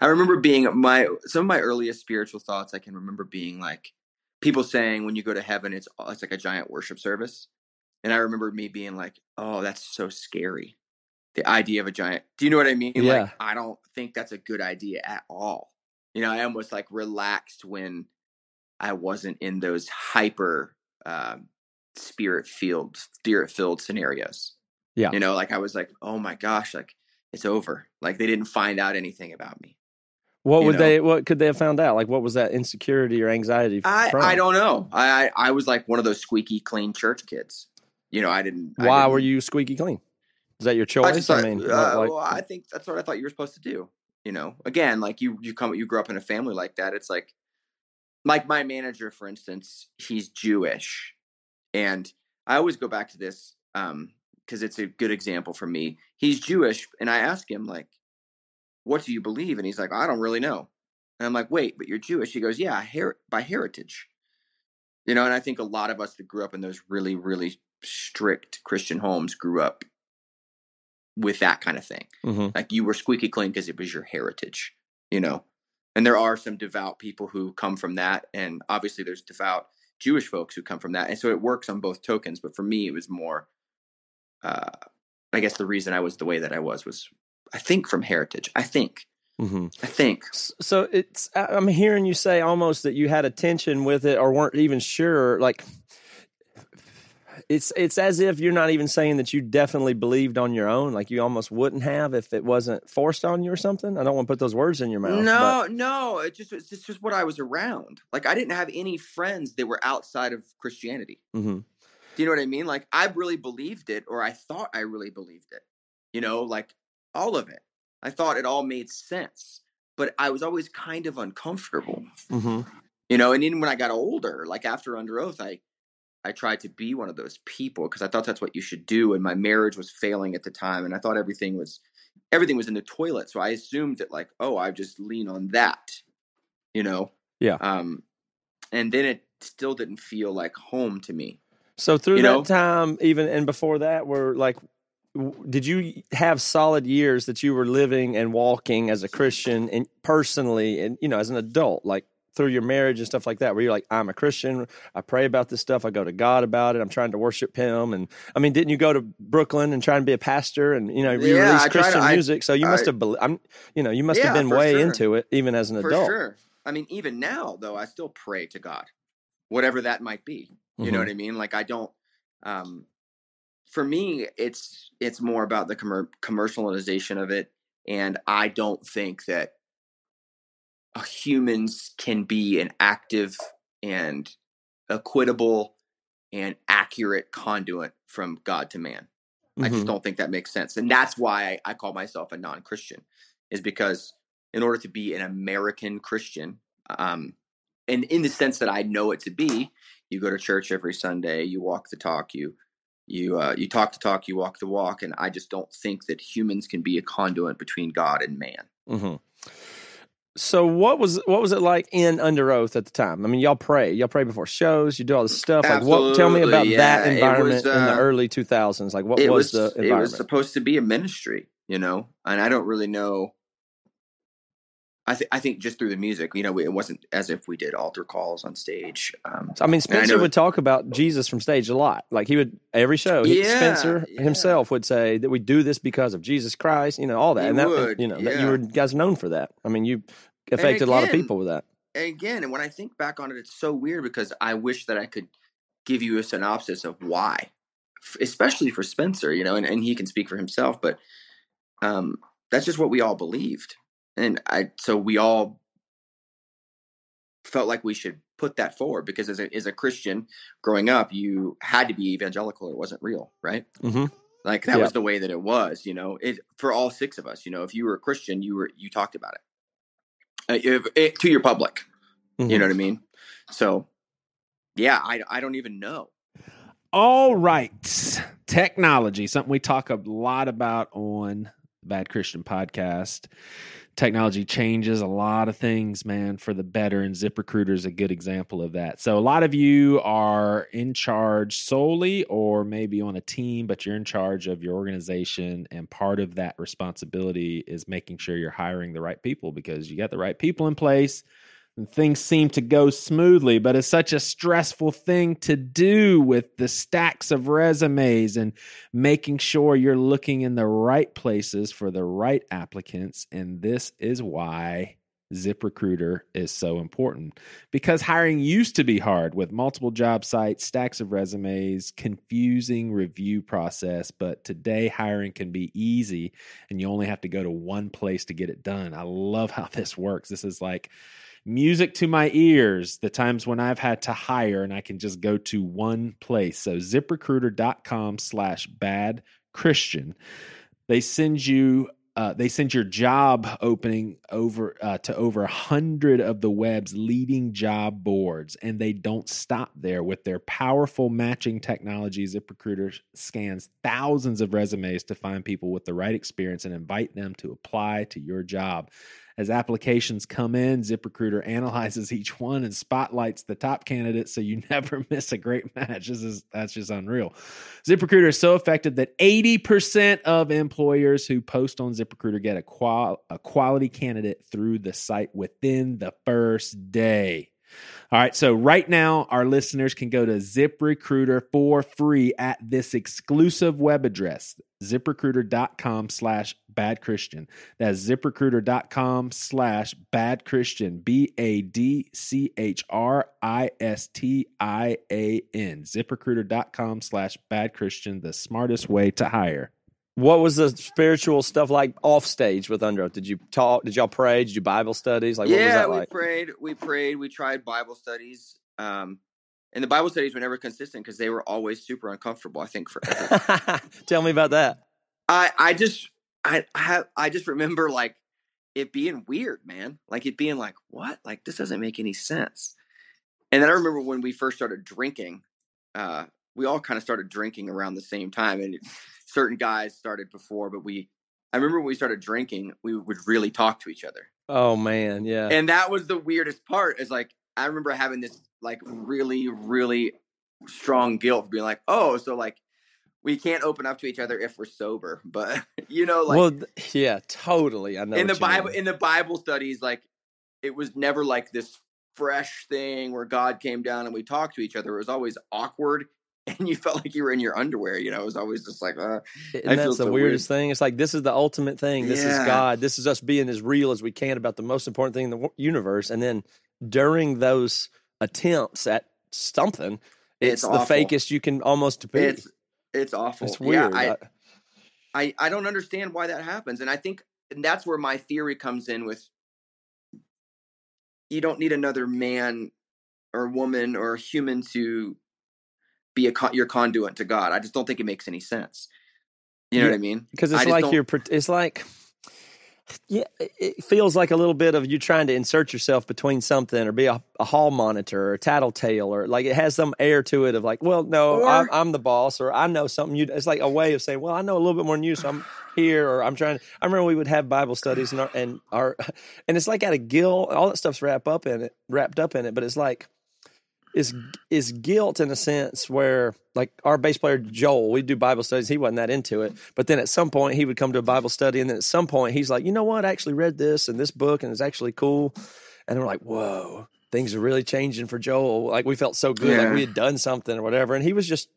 I remember being my some of my earliest spiritual thoughts I can remember being like people saying when you go to heaven it's it's like a giant worship service. And I remember me being like, "Oh, that's so scary." The idea of a giant. Do you know what I mean? Yeah. Like I don't think that's a good idea at all. You know, I almost like relaxed when I wasn't in those hyper um, spirit filled spirit filled scenarios. Yeah. You know, like I was like, oh my gosh, like it's over. Like they didn't find out anything about me. What You would know? they? What could they have found out? Like, what was that insecurity or anxiety? I, from? I don't know. I I was like one of those squeaky clean church kids. You know, I didn't. I Why didn't- were you squeaky clean? Is that your choice? I, thought, mean, uh, like, well, I think that's what I thought you were supposed to do. You know, again, like you, you come, you grew up in a family like that. It's like, like my manager, for instance, he's Jewish, and I always go back to this um, because it's a good example for me. He's Jewish, and I ask him like, "What do you believe?" And he's like, "I don't really know." And I'm like, "Wait, but you're Jewish?" He goes, "Yeah, her- by heritage." You know, and I think a lot of us that grew up in those really, really strict Christian homes grew up with that kind of thing. Mhm. Like you were squeaky clean because it was your heritage, you know. And there are some devout people who come from that, and obviously there's devout Jewish folks who come from that, and so it works on both tokens. But for me, it was more. Uh, I guess the reason I was the way that I was was, I think, from heritage. I think. Mhm. I think. So it's. I- I'm hearing you say almost that you had a tension with it, or weren't even sure. Like, it's it's as if you're not even saying that you definitely believed on your own. Like you almost wouldn't have if it wasn't forced on you or something. I don't want to put those words in your mouth. No, no, it just it's just what I was around. Like I didn't have any friends that were outside of Christianity. But, mhm. Do you know what I mean? Like I really believed it, or I thought I really believed it. You know, like all of it. I thought it all made sense, but I was always kind of uncomfortable. Mhm. You know, and even when I got older, like after Underoath, I I tried to be one of those people because I thought that's what you should do. And my marriage was failing at the time, and I thought everything was everything was in the toilet. So I assumed that like, oh, I just lean on that. You know. Yeah. Um, and then it still didn't feel like home to me. So through You that know? time, even and before that, were like, did you have solid years that you were living and walking as a Christian and personally, and you know, as an adult, like through your marriage and stuff like that, where you're like, I'm a Christian, I pray about this stuff, I go to God about it, I'm trying to worship Him, and I mean, didn't you go to Brooklyn and try and be a pastor, and you know, you Yeah, release I tried to- Christian I- music, so you must have, I'm, you know, you must Yeah, have been way sure. into it even as an For adult. sure. I mean, even now though, I still pray to God, whatever that might be. You know Mhm. what I mean? Like I don't. Um, for me, it's it's more about the commer- commercialization of it, and I don't think that humans can be an active and equitable and accurate conduit from God to man. I Mhm. just don't think that makes sense. And that's why I, I call myself a non Christian, is because in order to be an American Christian, um, and in the sense that I know it to be, you go to church every Sunday, you walk the talk, you you uh, you talk the talk, you walk the walk, and I just don't think that humans can be a conduit between God and man. hmm So what was what was it like in Underoath at the time? I mean, y'all pray, y'all pray before shows, you do all this stuff. Like, what? Tell me about Absolutely, that environment was, in the uh, early two thousands. Like, what was, was, the it was supposed to be a ministry, you know, and I don't really know. I think I think just through the music, you know, it wasn't as if we did altar calls on stage. Um, I mean, Spencer know- would talk about Jesus from stage a lot. Like he would every show. he- Yeah, Spencer yeah. himself would say that we do this because of Jesus Christ. You know all that, He and that would, you know that you were guys known for that. I mean, you affected a lot of people with that. and again, and when I think back on it, it's so weird because I wish that I could give you a synopsis of why, especially for Spencer, you know, and, and he can speak for himself, but um, that's just what we all believed, and I so we all felt like we should put that forward because as a as a Christian growing up, you had to be evangelical or it wasn't real, right? hmm Like that Yeah. was the way that it was, you know. It for all six of us, you know. If you were a Christian, you were you talked about it, uh, if, it to your public. Mm-hmm. You know what I mean? So, yeah, I I don't even know. All right. Technology, something we talk a lot about on Bad Christian podcast. technology changes a lot of things, man, for the better. And ZipRecruiter is a good example of that. So, a lot of you are in charge solely, or maybe on a team, but you're in charge of your organization. And part of that responsibility is making sure you're hiring the right people because you got the right people in place and things seem to go smoothly, but it's such a stressful thing to do with the stacks of resumes and making sure you're looking in the right places for the right applicants. And this is why ZipRecruiter is so important because hiring used to be hard with multiple job sites, stacks of resumes, confusing review process, but today hiring can be easy and you only have to go to one place to get it done. I love how this works. This is like music to my ears the times when I've had to hire and I can just go to one place. So ziprecruiter.com slash bad Christian. They send you uh, they send your job opening over uh, to over a hundred of the web's leading job boards, and they don't stop there. With their powerful matching technology, ZipRecruiter scans thousands of resumes to find people with the right experience and invite them to apply to your job. As applications come in, ZipRecruiter analyzes each one and spotlights the top candidates so you never miss a great match. This is that's just unreal. ZipRecruiter is so effective that 80% of employers who post on ZipRecruiter get a, qual- a quality candidate through the site within the first day. All right. So right now, our listeners can go to ZipRecruiter for free at this exclusive web address, ziprecruiter.com slash bad Christian. That's ziprecruiter.com slash bad Christian, B A D C H R I S T I A N. ZipRecruiter.com slash bad Christian, the smartest way to hire. What was the spiritual stuff like off stage with Underoath? Did you talk? Did y'all pray? Did you Bible studies? Like, what was yeah, that we like? prayed. We prayed. We tried Bible studies. Um, and the Bible studies were never consistent because they were always super uncomfortable. I think for. Tell me about that. I I just I I have I just remember like it being weird, man. Like it being like what? Like this doesn't make any sense. And then I remember when we first started drinking. Uh, we all kind of started drinking around the same time, and certain guys started before, but we. I remember when we started drinking, we would really talk to each other. Oh man, yeah. and that was the weirdest part is like i remember having this like really really strong guilt for being like oh so like we can't open up to each other if we're sober but you know like well, th- yeah, totally. I know in the you mean. bible in the bible studies like it was never like this fresh thing where god came down and we talked to each other it was always awkward and you felt like you were in your underwear you know it was always just like uh, And I that's feel the so weird. weirdest thing. It's like this is the ultimate thing. This is God. This is us being as real as we can about the most important thing in the universe. And then during those attempts at something, it's, It's the fakest you can almost be. it's it's awful It's weird. yeah, I, I- I I don't understand why that happens, and I think and that's where my theory comes in with. You don't need another man, or woman, or human to be a con- your conduit to God. I just don't think it makes any sense. You know Yeah, what I mean? because it's like don't- you're. It's like. Yeah, it- feels like a little bit of you trying to insert yourself between something or be a, a hall monitor or a tattletale or like it has some air to it of like, well, no, I'm, I'm the boss or I know something. You, it's like a way of saying, well, I know a little bit more than you, so I'm here or I'm trying. I remember we would have Bible studies and our and our and it's like out of guilt. All that stuff's wrapped up in it, wrapped up in it, but it's like is is guilt in a sense where like our bass player Joel, we do Bible studies. He wasn't that into it, but then at some point he would come to a Bible study, and then at some point he's like, you know what? I actually read this and this book, and it's actually cool. And we're like, whoa, things are really changing for Joel. Like we felt so good, like we had done something or whatever, and he was just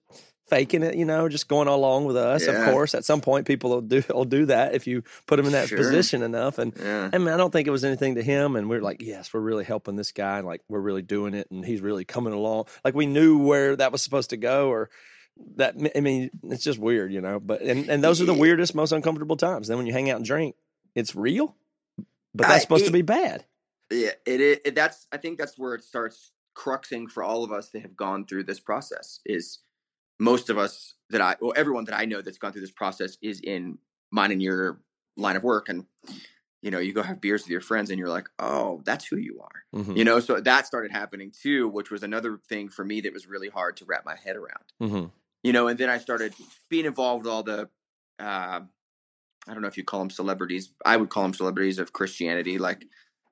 faking it, you know, just going along with us. Of course, at some point people will do will do that if you put them in that Sure. position enough, and Yeah. I mean, I don't think it was anything to him. And we're like, yes, we're really helping this guy. And like, we're really doing it. And he's really coming along. Like, we knew where that was supposed to go or that. I mean, it's just weird, you know? But, and, and those are the weirdest, most uncomfortable times. Then when you hang out and drink, it's real, but that's I- supposed to be bad. Yeah, it, it, it that's I think that's where it starts cruxing for all of us that have gone through this process is most of us that I well everyone that I know that's gone through this process is in mine and your line of work and you know you go have beers with your friends and you're like oh that's who you are Mhm. you know so that started happening too which was another thing for me that was really hard to wrap my head around Mhm. you know and then I started being involved with all the uh, I don't know if you call them celebrities. I would call them celebrities of Christianity, like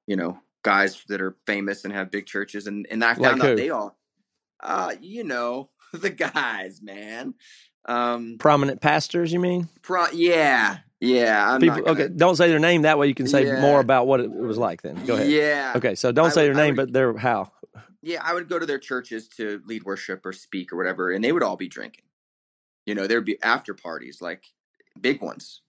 you know, guys that are famous and have big churches, and and I Like found who? out they all, uh, you know, the guys, man. Um, Prominent pastors, you mean? pro- yeah, yeah. I'm People. gonna, Okay, don't say their name. That way you can say Yeah. more about what it was like. Then go ahead. Yeah. Okay, so don't I say would- their name, would- but their how. Yeah, I would go to their churches to lead worship or speak or whatever, and they would all be drinking. You know, there'd be after parties, like big ones.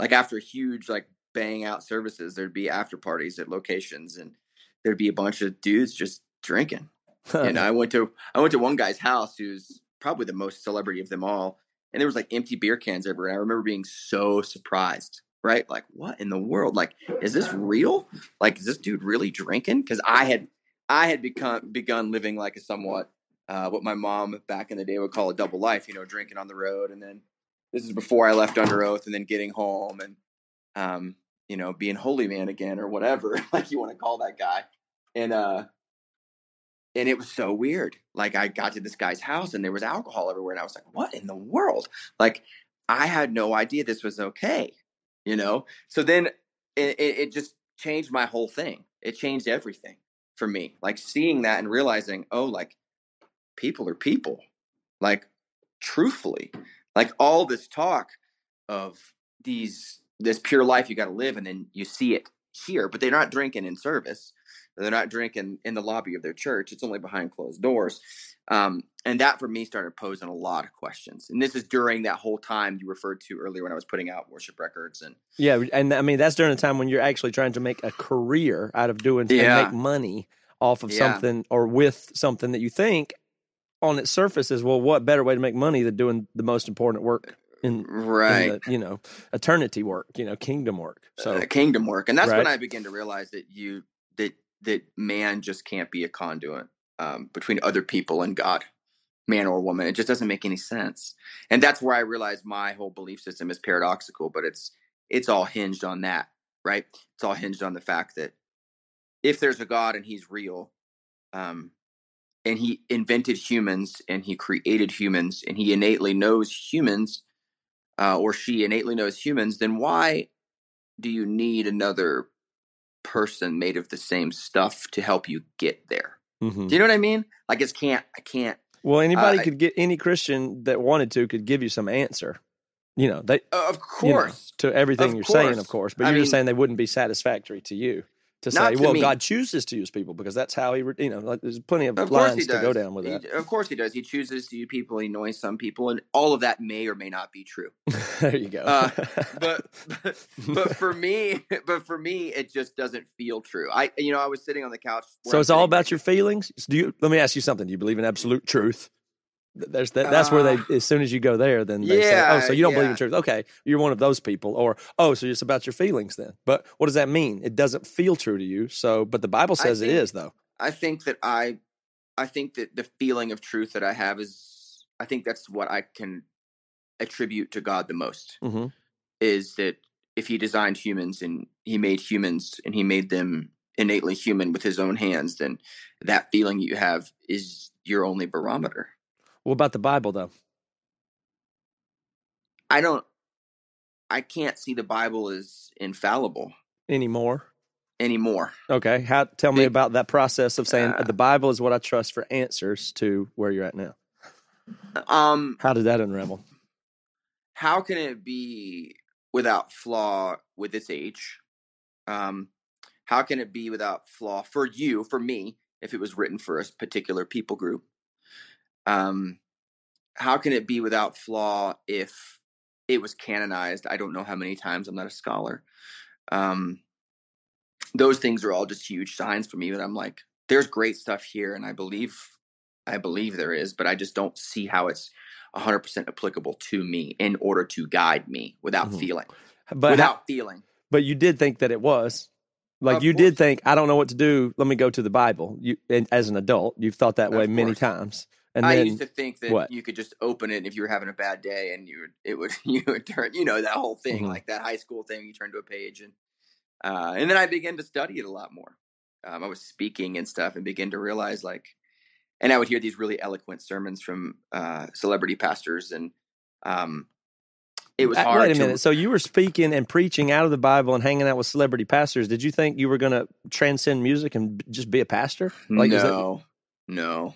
Like after huge, like bang out services, there'd be after parties at locations, and there'd be a bunch of dudes just drinking. And I went to I went to one guy's house who's probably the most celebrity of them all, and there was like empty beer cans everywhere. I remember being so surprised, right? Like, what in the world? Like, is this real? Like, is this dude really drinking? Because I had I had become begun living like a somewhat uh, what my mom back in the day would call a double life. You know, drinking on the road, and then this is before I left Underoath, and then getting home and um, you know being holy man again or whatever like you want to call that guy, and uh and it was so weird. Like I got to this guy's house and there was alcohol everywhere, and I was like, "What in the world?" Like I had no idea this was okay, you know. So then it, it, it just changed my whole thing. It changed everything for me. Like seeing that and realizing, oh, like people are people. Like truthfully, like all this talk of these this pure life you got to live, and then you see it here, but they're not drinking in service. They're not drinking in the lobby of their church. It's only behind closed doors. Um, and that for me started posing a lot of questions. And this is during that whole time you referred to earlier when I was putting out worship records. And Yeah, and I mean that's during the time when you're actually trying to make a career out of doing Yeah. and make money off of Yeah. something or with something that you think on its surface is well, what better way to make money than doing the most important work in, in right. the, you know eternity work, you know, kingdom work. So uh, kingdom work. And that's when I began to realize that you that man just can't be a conduit um, between other people and God, man or woman. It just doesn't make any sense. And that's where I realized my whole belief system is paradoxical, but it's it's all hinged on that, right? It's all hinged on the fact that if there's a God and he's real, um, and he invented humans and he created humans and he innately knows humans, uh, or she innately knows humans, then why do you need another person made of the same stuff to help you get there? mhm. Do you know what I mean? Like it's can't I can't well, anybody I- could get any Christian that wanted to could give you some answer. You know, they uh, of you know, course. to everything Of you're saying, of course. But I you're just saying they wouldn't be satisfactory to you to Not say, to well, me. God chooses to use people because that's how he, re- you know, like, there's plenty of, Of lines to go down with He- of course he does. He chooses to use people, he annoys some people, and all of that may or may not be true. there you go. Uh, But but, but for me, but for me, it just doesn't feel true. I you know I was sitting on the couch. so it's all about your feelings. Do you? Let me ask you something. Do you believe in absolute truth? Th- There's that. That's where they. As soon as you go there, then they say, "Oh, so you don't believe in truth? Okay, you're one of those people." Or, "Oh, so it's about your feelings then?" But what does that mean? It doesn't feel true to you. So, but the Bible says it think- is, though. I think that I, I think that the feeling of truth that I have is, I think that's what I can attribute to God the most. Mhm. Is that if He designed humans and He made humans and He made them innately human with His own hands, then that feeling you have is your only barometer. What about the Bible, though? I don't, I can't see the Bible as infallible Anymore? anymore. Okay. How? Tell me Big- about that process of saying Uh, the Bible is what I trust for answers to where you're at now. Um, How did that unravel? how can it be without flaw with this age? Um, how can it be without flaw for you, for me, if it was written for a particular people group? Um, how can it be without flaw if it was canonized? I don't know how many times. I'm not a scholar. Um, those things are all just huge signs for me that I'm like, there's great stuff here, and I believe, I believe there is, but I just don't see how it's 100% applicable to me in order to guide me without Mhm. feeling. But how- without feeling. but you did think that it was. Like Of you did think, I don't know what to do. Let me go to the Bible. You, and as an adult, you've thought that Of way many times. And I then, used to think that what? you could just open it if you were having a bad day and you would it would you would turn you know that whole thing Mhm. like that high school thing you turn to a page and uh, and then I began to study it a lot more. Um, I was speaking and stuff and began to realize like, and I would hear these really eloquent sermons from uh, celebrity pastors and um, it was Uh, hard. Wait a to- minute. So you were speaking and preaching out of the Bible and hanging out with celebrity pastors. Did you think you were going to transcend music and just be a pastor? Like, is that- no, no,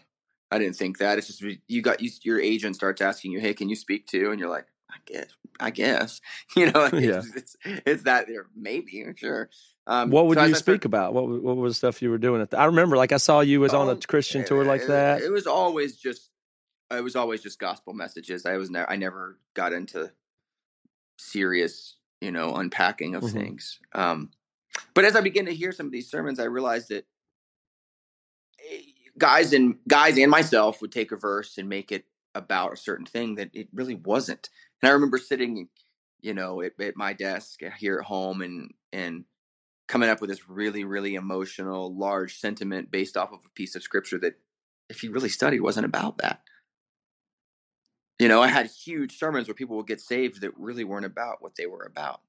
I didn't think that. It's just you got you, your agent starts asking you, "Hey, can you speak to?" And you're like, "I guess, I guess." You know, Yeah. it's, it's it's that there maybe sure. Um, what would so you speak started- about? What what was the stuff you were doing? At the, I remember, like I saw you was on a Oh, Christian it- tour like it- that. It was always just, it was always just gospel messages. I was never, I never got into serious, you know, unpacking of Mhm. things. Um, but as I began to hear some of these sermons, I realized that eh, guys and guys and myself would take a verse and make it about a certain thing that it really wasn't. And I remember sitting, you know, at, at my desk here at home and and coming up with this really, really emotional, large sentiment based off of a piece of scripture that, if you really study, wasn't about that. You know, I had huge sermons where people would get saved that really weren't about what they were about,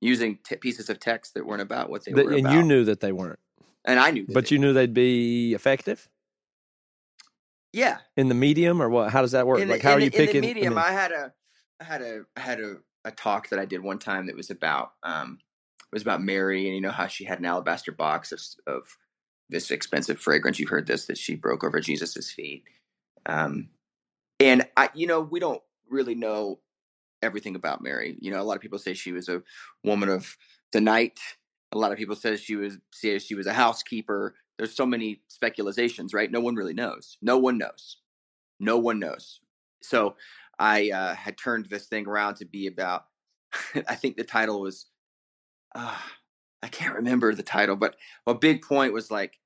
using t- pieces of text that weren't about what they That- were and about. you knew that they weren't, and I knew, that but you knew they'd be effective yeah. in the medium, or what? How does that work? In the, like, how are you the, in picking? the I medium? mean- I, had a, I had a, I had a, a talk that I did one time that was about, um, it was about Mary and you know how she had an alabaster box of, of this expensive fragrance. You've heard this that she broke over Jesus's feet. Um, and I, you know, we don't really know everything about Mary. You know, a lot of people say she was a woman of the night. A lot of people say she was say she was a housekeeper. There's so many speculations, right? No one really knows. No one knows. No one knows. So I uh, had turned this thing around to be about. I think the title was. Uh, I can't remember the title, but a big point was like,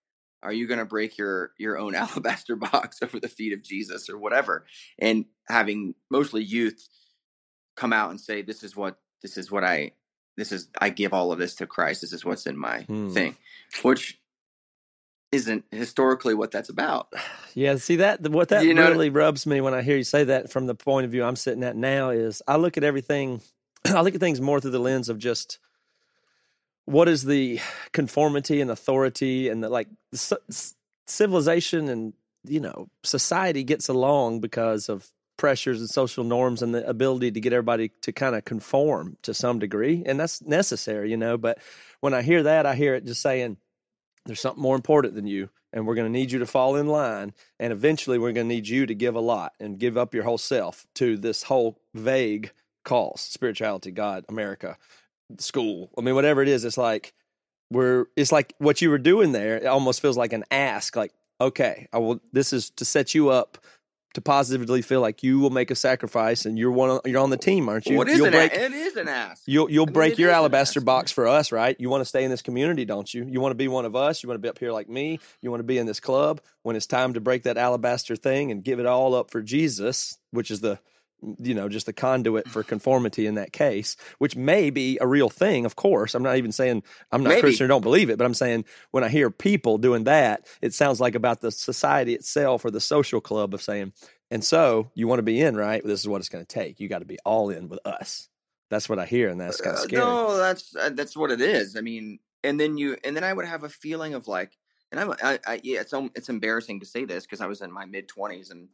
"Are you going to break your your own alabaster box over the feet of Jesus or whatever?" And having mostly youth come out and say, "This is what this is what I this is I give all of this to Christ. This is what's in my Hmm. thing," which isn't historically what that's about. Yeah, see that what that You know- really rubs me when I hear you say that from the point of view I'm sitting at now is I look at everything I look at things more through the lens of just what is the conformity and authority and the like c- civilization and you know society gets along because of pressures and social norms and the ability to get everybody to kind of conform to some degree and that's necessary you know but when I hear that I hear it just saying there's something more important than you and we're going to need you to fall in line and eventually we're going to need you to give a lot and give up your whole self to this whole vague cause spirituality god america school i mean whatever it is it's like we're it's like what you were doing there it almost feels like an ask like okay i will this is to set you up to positively feel like you will make a sacrifice and you're one on, you're on the team aren't you what is you'll an break a- it is an ask. You'll you'll I mean, break your alabaster box for us, right? You want to stay in this community, don't you? You want to be one of us. You want to be up here like me. You want to be in this club. When it's time to break that alabaster thing and give it all up for Jesus, which is the you know just the conduit for conformity in that case, which may be a real thing. Of course, I'm not even saying I'm not Maybe. Christian or don't believe it, but I'm saying when I hear people doing that, it sounds like about the society itself or the social club of saying, and so you want to be in, right? This is what it's going to take. You got to be all in with us. That's what I hear, and that's kind of Uh, scary. No, that's uh, that's what it is. I mean, and then you and then I would have a feeling of like, and I'm I, I yeah, it's um, it's embarrassing to say this because I was in my mid twenties and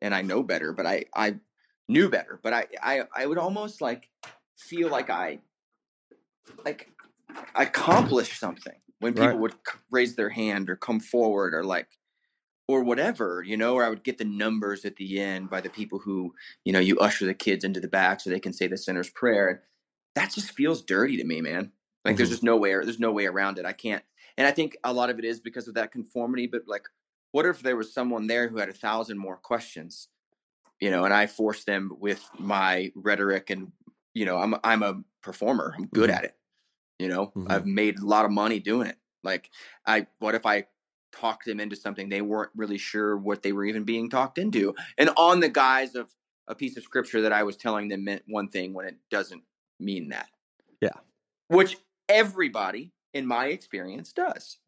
and I know better, but I I knew better, but I I I would almost like feel like I like accomplished something when people Right. would c- raise their hand or come forward or like or whatever, you know, or I would get the numbers at the end by the people who, you know, you usher the kids into the back so they can say the sinner's prayer. and That just feels dirty to me, man. Like there's Mhm. just no way, there's no way around it. I can't. And I think a lot of it is because of that conformity. But like, what if there was someone there who had a thousand more questions, you know, and I force them with my rhetoric and, you know, I'm I'm a performer. I'm good Mhm. at it. You know, Mhm. I've made a lot of money doing it. Like, I what if I talked them into something they weren't really sure what they were even being talked into, and on the guise of a piece of scripture that I was telling them meant one thing when it doesn't mean that. Yeah. which everybody in my experience does.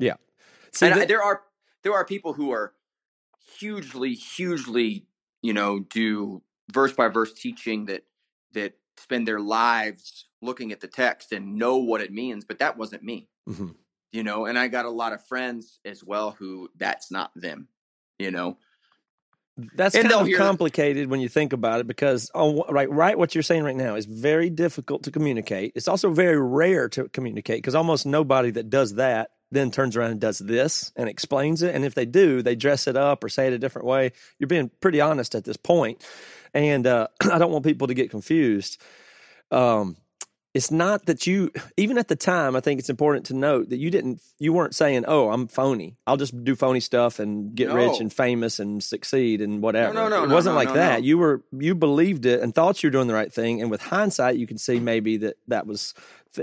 See, and I, there are there are people who are hugely, hugely, you know, do verse by verse teaching that that spend their lives looking at the text and know what it means, but that wasn't me Mhm. you know and i got a lot of friends as well who that's not them you know That's And kind of complicated when you think about it because on wh- right, right, what you're saying right now is very difficult to communicate. It's also very rare to communicate because almost nobody that does that then turns around and does this and explains it. And if they do, they dress it up or say it a different way. You're being pretty honest at this point, and uh, I don't want people to get confused. Um, it's not that you even at the time i think it's important to note that you didn't you weren't saying oh i'm phony i'll just do phony stuff and get rich and famous and succeed and whatever no, no, no it no, wasn't no, like no, that no. you were you believed it and thought you were doing the right thing and with hindsight you can see maybe that that was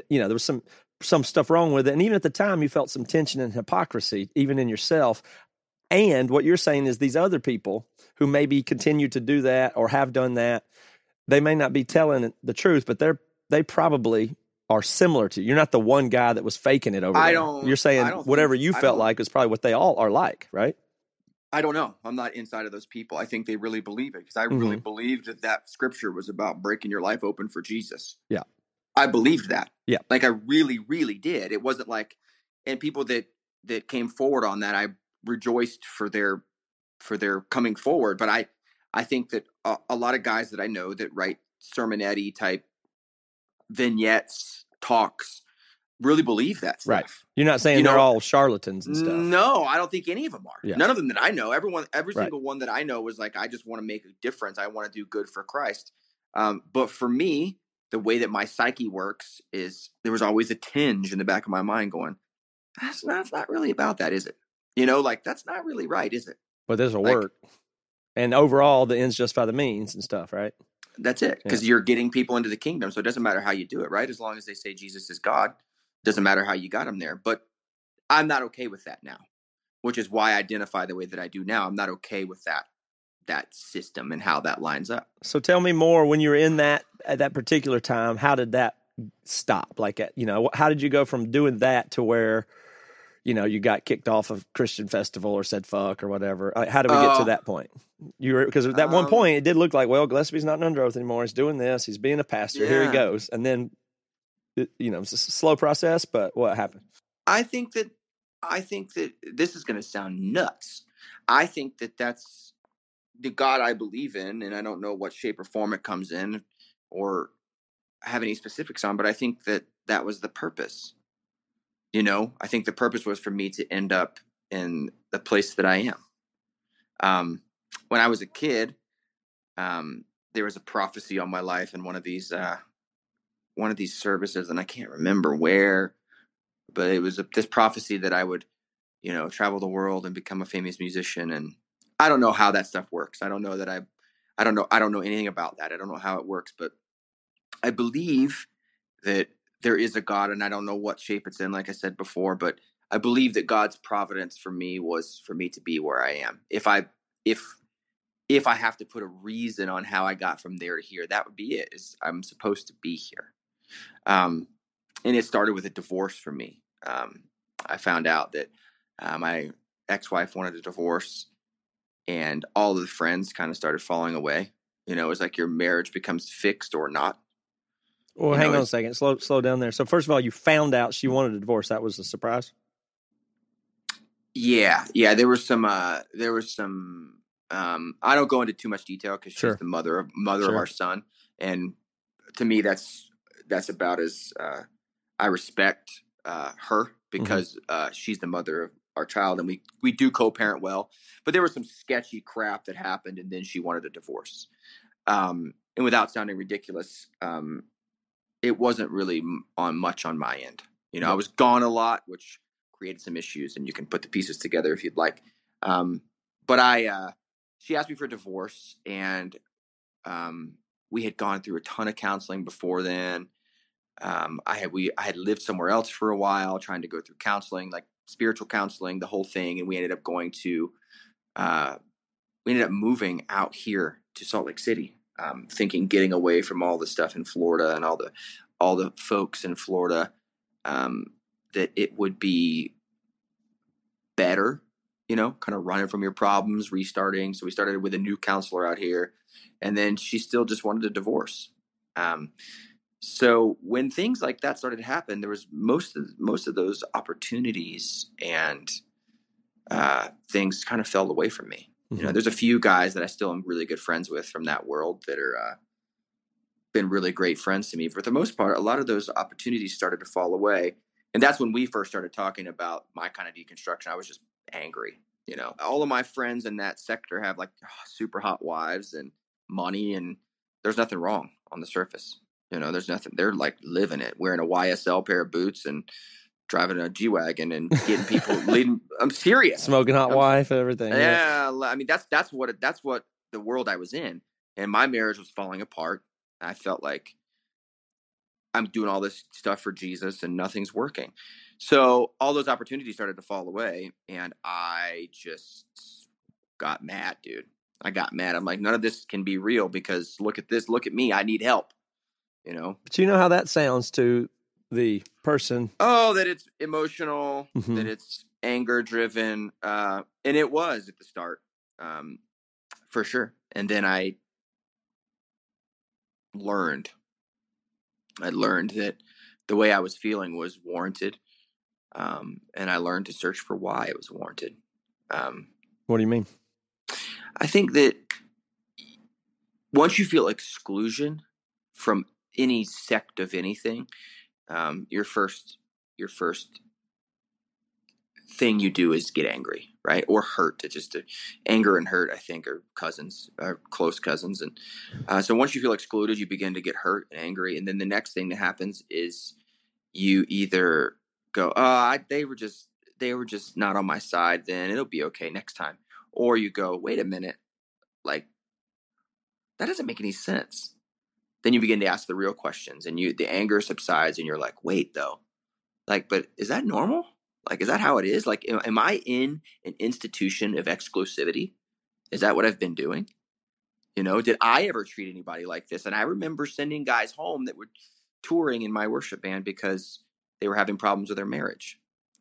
you know there was some some stuff wrong with it and even at the time you felt some tension and hypocrisy even in yourself and what you're saying is these other people who maybe continue to do that or have done that they may not be telling the truth, but they're they probably are similar to you. You're not the one guy that was faking it over I there. don't- You're saying don't whatever think- you felt like is probably what they all are like, right? I don't know. I'm not inside of those people. I think they really believe it because I really Mm-hmm. believed that that scripture was about breaking your life open for Jesus. Yeah. I believed that. Yeah. Like I really, really did. It wasn't like, and people that that came forward on that, I rejoiced for their for their coming forward. But I I think that a, a lot of guys that I know that write sermonetti type vignettes, talks, really believe that stuff. Right. You're not saying You they're know- all charlatans and stuff. No, I don't think any of them are. Yeah. None of them that I know. Everyone, every Right. single one that I know was like, I just want to make a difference. I want to do good for Christ. Um, but for me, the way that my psyche works is there was always a tinge in the back of my mind going, that's not, that's not really about that, is it? You know, like that's not really right, is it? But this will Like- work. And overall, the ends justify the means and stuff, right? That's it. Because you're getting people into the kingdom. So it doesn't matter how you do it, right? As long as they say Jesus is God, doesn't matter how you got them there. But I'm not okay with that now, which is why I identify the way that I do now. I'm not okay with that that system and how that lines up. So tell me more when you were in that at that particular time, how did that stop? Like, at, you know, how did you go from doing that to where, you know, you got kicked off of Christian festival or said fuck or whatever? How did we get to Uh, that that point? You were because at that one um, point it did look like, well, Gillespie's not under oath anymore. He's doing this. He's being a pastor. Here he goes. And then, it- you know, it's a slow process, but what happened? I think that I think that this is going to sound nuts. I think that that's the God I believe in, and I don't know what shape or form it comes in, or have any specifics on. But I think that that was the purpose. You know, I think the purpose was for me to end up in the place that I am. Um, when I was a kid, um, there was a prophecy on my life in one of these uh, one of these services, and I can't remember where but it was a, this prophecy that I would, you know, travel the world and become a famous musician. And I don't know how that stuff works. I don't know that I, I don't know, I don't know anything about that. I don't know how it works, but I believe that there is a God, and I don't know what shape it's in. Like I said before, but I believe that God's providence for me was for me to be where I am. If I, if, if I have to put a reason on how I got from there to here, that would be it. Is I'm supposed to be here. Um, and it started with a divorce for me. Um, I found out that uh, my ex-wife wanted a divorce, and all of the friends kind of started falling away. You know, it was like your marriage becomes fixed or not. Well, You hang know, on a second. Slow, slow down there. So first of all, you found out she wanted a divorce. That was a surprise. Yeah, yeah. There was some. Uh, there was some. Um, I don't go into too much detail because she's Sure. the mother of mother of our son, and to me, that's that's about as uh, I respect uh, her Mm-hmm. because uh, she's the mother of our child, and we we do co-parent well. But there was some sketchy crap that happened, and then she wanted a divorce. Um, and without sounding ridiculous, um, it wasn't really on much on my end. You know, I was gone a lot, which created some issues, and you can put the pieces together if you'd like. Um, but I, uh, she asked me for a divorce, and um, we had gone through a ton of counseling before then. Um, I had we I had lived somewhere else for a while, trying to go through counseling, like spiritual counseling, the whole thing, and we ended up going to, uh, we ended up moving out here to Salt Lake City, um, thinking getting away from all the stuff in Florida and all the all the folks in Florida, um, that it would be better, you know, kind of running from your problems, restarting. So we started with a new counselor out here, and then she still just wanted a divorce. Um, so when things like that started to happen, there was most of most of those opportunities and uh, things kind of fell away from me. You know, Mhm. there's a few guys that I still am really good friends with from that world that are uh, been really great friends to me. For the most part, a lot of those opportunities started to fall away, and that's when we first started talking about my kind of deconstruction. I was just angry. You know, all of my friends in that sector have like super hot wives and money, and there's nothing wrong on the surface. You know, there's nothing. They're like living it, wearing a YSL pair of boots and driving a G wagon and getting people leading. I'm serious. Smoking hot wife, everything. Yeah, I mean that's that's what it, that's what the world I was in, and my marriage was falling apart. I felt like I'm doing all this stuff for Jesus and nothing's working. So all those opportunities started to fall away, and I just got mad, dude. I got mad. I'm like, none of this can be real because look at this. Look at me. I need help. You know. But you know how that sounds to the person. Oh, that it's emotional, Mhm. that it's anger driven, uh, and it was at the start, um, for sure. And then I learned, I learned that the way I was feeling was warranted, um, and I learned to search for why it was warranted. Um, What do you mean? I think that once you feel exclusion from any sect of anything, um, your first your first thing you do is get angry, right, or hurt. It's just uh anger and hurt. I think are cousins, are close cousins, and uh, so once you feel excluded, you begin to get hurt and angry, and then the next thing that happens is you either go, "Oh, I, they were just they were just not on my side. Then it'll be okay next time," or you go, "Wait a minute, like that doesn't make any sense." Then you begin to ask the real questions, and you the anger subsides, and you're like, "Wait, though, like, but is that normal? Like, is that how it is? Like, am, I in an institution of exclusivity? Is that what I've been doing? You know, did I ever treat anybody like this? And I remember sending guys home that were touring in my worship band because they were having problems with their marriage.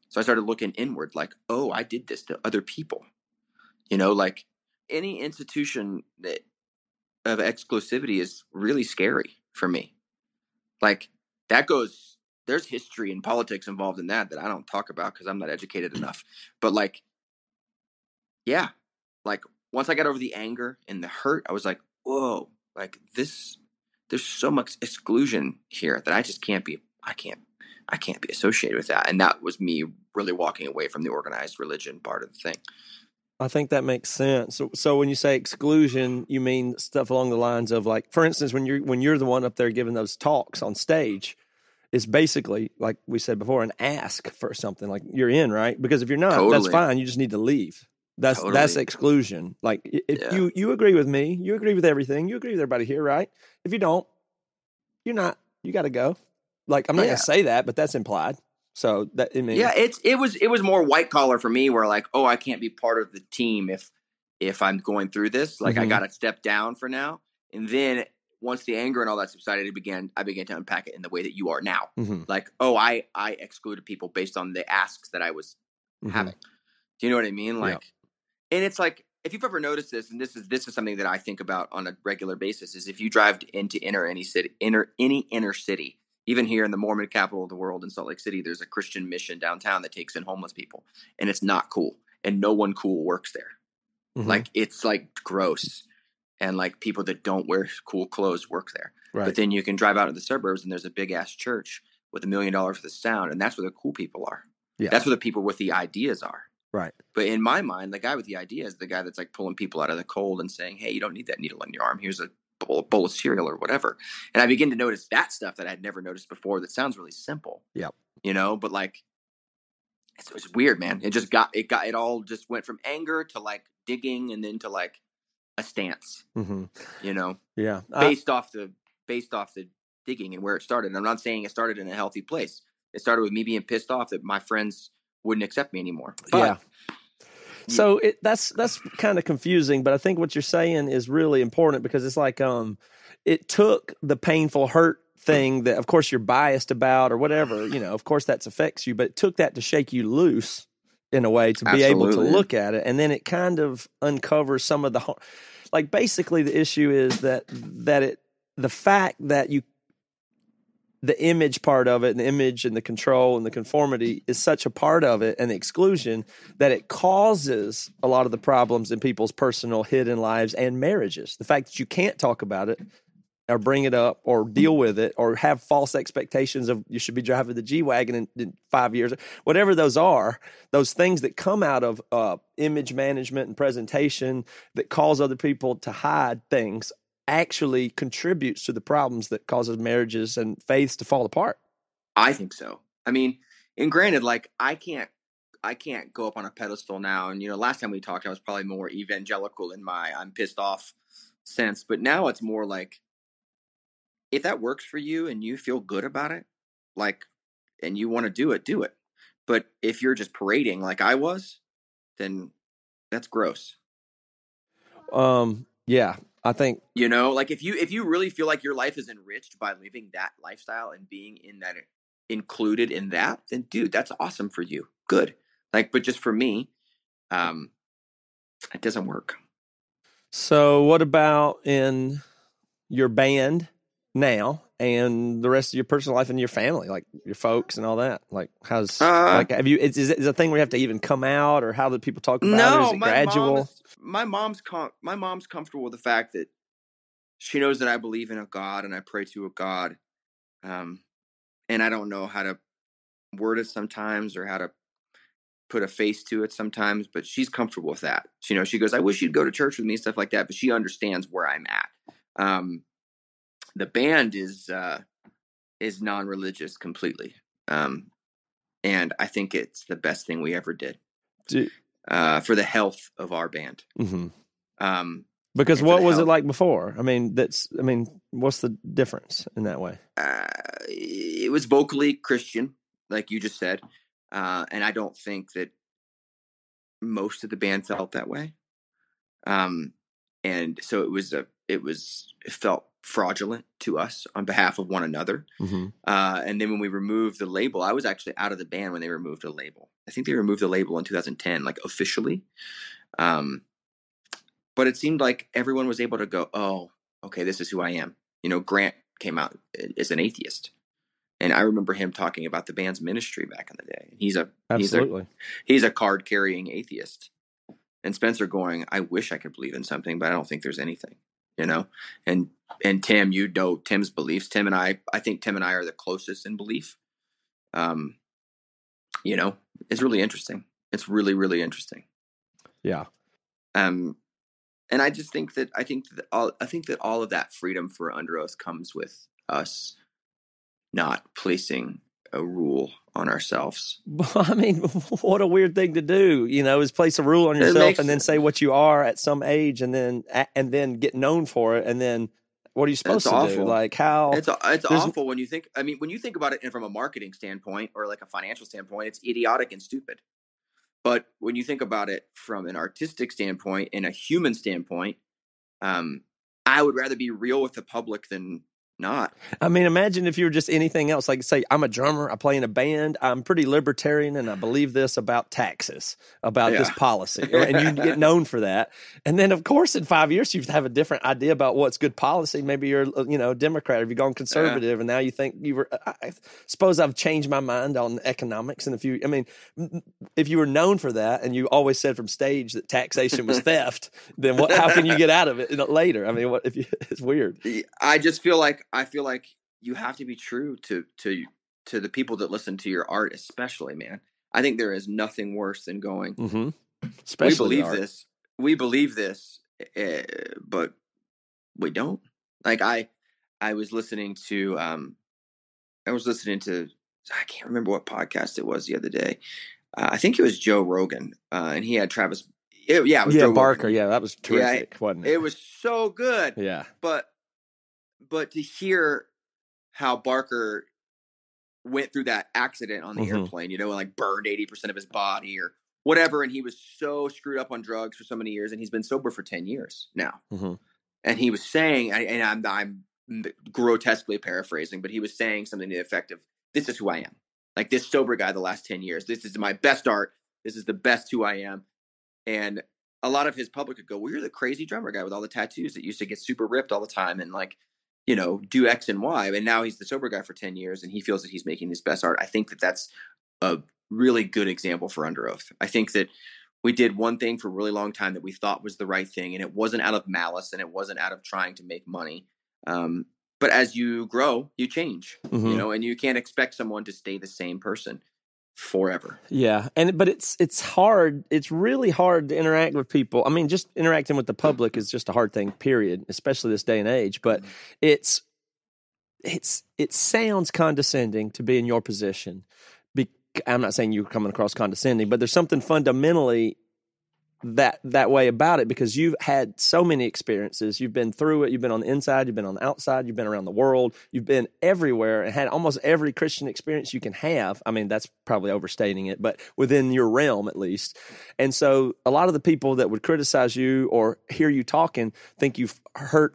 So I started looking inward, like, oh, I did this to other people. You know, like any institution that of exclusivity is really scary for me. Like that goes there's history and politics involved in that that I don't talk about because I'm not educated mm. enough. But like yeah, like once I got over the anger and the hurt, I was like, whoa, like this there's so much exclusion here that I just can't be I can't I can't be associated with that. And that was me really walking away from the organized religion part of the thing. I think that makes sense. So, so when you say exclusion, you mean stuff along the lines of like, for instance, when you're when you're the one up there giving those talks on stage, it's basically like we said before, an ask for something. Like you're in, right? Because if you're not, that's fine. You just need to leave. That's that's exclusion. Like if Yeah. you you agree with me, you agree with everything, you agree with everybody here, right? If you don't, you're not. You got to go. Like I'm not Yeah. gonna say that, but that's implied. So that I mean, Yeah, it's it was it was more white collar for me where like, oh, I can't be part of the team if if I'm going through this. Like I Mhm. got to step down for now. And then once the anger and all that subsided, it began I began to unpack it in the way that you are now. mhm, Like, oh, I I excluded people based on the asks that I was mhm. having. Do you know what I mean? Yeah. Like, and it's like if you've ever noticed this, and this is this is something that I think about on a regular basis, is if you drive into inner any city, inner any inner city, even here in the Mormon capital of the world in Salt Lake City, there's a Christian mission downtown that takes in homeless people, and it's not cool, and no one cool works there. Mhm. Like it's like gross, and like people that don't wear cool clothes work there. right. But then you can drive out to the suburbs, and there's a big ass church with a million dollars for the sound, and that's where the cool people are. Yeah. That's where the people with the ideas are. Right. But in my mind, the guy with the idea is the guy that's like pulling people out of the cold and saying, "Hey, you don't need that needle in your arm. Here's a bowl, bowl of cereal or whatever." And I begin to notice that stuff that I'd never noticed before. That sounds really simple. Yep. You know, but like, it's, it's weird, man. It just got it got it all just went from anger to like digging and then to like a stance. hmm You know, Yeah. Based off the based off the digging and where it started. I'm not saying it started in a healthy place. It started with me being pissed off that my friends wouldn't accept me anymore. But yeah. So it, that's that's kind of confusing, but I think what you're saying is really important because it's like um, it took the painful hurt thing that, of course, you're biased about or whatever. You know, of course, that affects you, but it took that to shake you loose in a way to be able to look at it, and then it kind of uncovers some of the like basically the issue is that that it the fact that you the image part of it and the image and the control and the conformity is such a part of it and the exclusion that it causes a lot of the problems in people's personal hidden lives and marriages. The fact that you can't talk about it or bring it up or deal with it or have false expectations of you should be driving the G Wagon in, five years, whatever those are, those things that come out of uh, image management and presentation that cause other people to hide things actually contributes to the problems that causes marriages and faiths to fall apart. I think so. I mean, and granted, like I can't I can't go up on a pedestal now. And you know, last time we talked, I was probably more evangelical in my I'm pissed off sense. But now it's more like if that works for you and you feel good about it, like and you want to do it, do it. But if you're just parading like I was, then that's gross. Um yeah, I think you know, like if you if you really feel like your life is enriched by living that lifestyle and being in that included in that, then dude, that's awesome for you. Good. Like, but just for me, um, it doesn't work. So, what about in your band now and the rest of your personal life and your family, like your folks and all that? Like, how's uh, like have you? Is, is it a thing where you have to even come out, or how do people talk about no, it? Is it gradual? Mom is, my mom's com- my mom's comfortable with the fact that she knows that I believe in a God and I pray to a God. Um, and I don't know how to word it sometimes or how to put a face to it sometimes, but she's comfortable with that. You know, she goes, I wish you'd go to church with me, and stuff like that, but she understands where I'm at. Um, the band is uh, is non religious completely. Um, and I think it's the best thing we ever did uh, for the health of our band. Mm-hmm. Um, because what was health. it like before? I mean, that's I mean, what's the difference in that way? Uh, it was vocally Christian, like you just said, uh, and I don't think that most of the band felt that way. Um, and so it was a it was it felt fraudulent to us on behalf of one another. Mm-hmm. Uh, and then when we removed the label, I was actually out of the band when they removed the label. I think they removed the label in 2010, like officially. Um, but it seemed like everyone was able to go, oh, okay, this is who I am. You know, Grant came out as an atheist. And I remember him talking about the band's ministry back in the day. He's a absolutely he's a, he's a card carrying atheist. And Spencer going, I wish I could believe in something, but I don't think there's anything you know and and tim you know tim's beliefs. Tim and i i think tim and i are the closest in belief. Um you know it's really interesting. It's really really interesting. Yeah. Um and i just think that i think that all i think that all of that freedom for Underoath comes with us not placing a rule on ourselves. I mean, what a weird thing to do, you know, is place a rule on yourself and then say what you are at some age and then and then get known for it and then what are you supposed to awful. do? Like how It's it's awful when you think I mean, when you think about it from a marketing standpoint or like a financial standpoint, it's idiotic and stupid. But when you think about it from an artistic standpoint and a human standpoint, um, I would rather be real with the public than not. I mean, imagine if you were just anything else. Like, say, I'm a drummer, I play in a band, I'm pretty libertarian, and I believe this about taxes, about yeah. this policy, and you get known for that. And then, of course, in five years, you have a different idea about what's good policy. Maybe you're, uh, you know, Democrat, if you've gone conservative, yeah. and now you think you were. I suppose I've changed my mind on economics. And if you, I mean, if you were known for that, and you always said from stage that taxation was theft, then what? How can you get out of it later? I mean, what if you? It's weird. I just feel like I feel like you have to be true to to to the people that listen to your art, especially man. I think there is nothing worse than going. Mm-hmm. Especially we believe this. We believe this, uh, but we don't. Like I, I was listening to. um I was listening to. I can't remember what podcast it was the other day. Uh, I think it was Joe Rogan, uh, and he had Travis. It, yeah, it was yeah, Joe Barker. Rogan. Yeah, that was terrific, yeah, wasn't it? It was so good. Yeah, but but to hear how Barker went through that accident on the mm-hmm. airplane, you know, and like burned 80% of his body or whatever. And he was so screwed up on drugs for so many years. And he's been sober for 10 years now. Mm-hmm. And he was saying, and I'm, I'm grotesquely paraphrasing, but he was saying something to the effect of, This is who I am. Like this sober guy the last 10 years. This is my best art. This is the best who I am. And a lot of his public could go, Well, you're the crazy drummer guy with all the tattoos that used to get super ripped all the time. And like, you know, do X and Y. And now he's the sober guy for 10 years and he feels that he's making his best art. I think that that's a really good example for Underoath. I think that we did one thing for a really long time that we thought was the right thing and it wasn't out of malice and it wasn't out of trying to make money. Um, but as you grow, you change, Mhm. you know, and you can't expect someone to stay the same person forever. Yeah, and but it's it's hard. It's really hard to interact with people. I mean, just interacting with the public is just a hard thing. Period. Especially this day and age. But mm-hmm. it's it's it sounds condescending to be in your position. Be, I'm not saying you're coming across condescending, but there's something fundamentally that that way about it because you've had so many experiences. You've been through it. You've been on the inside. You've been on the outside. You've been around the world. You've been everywhere and had almost every Christian experience you can have. I mean, that's probably overstating it, but within your realm at least. And so, a lot of the people that would criticize you or hear you talking think you've hurt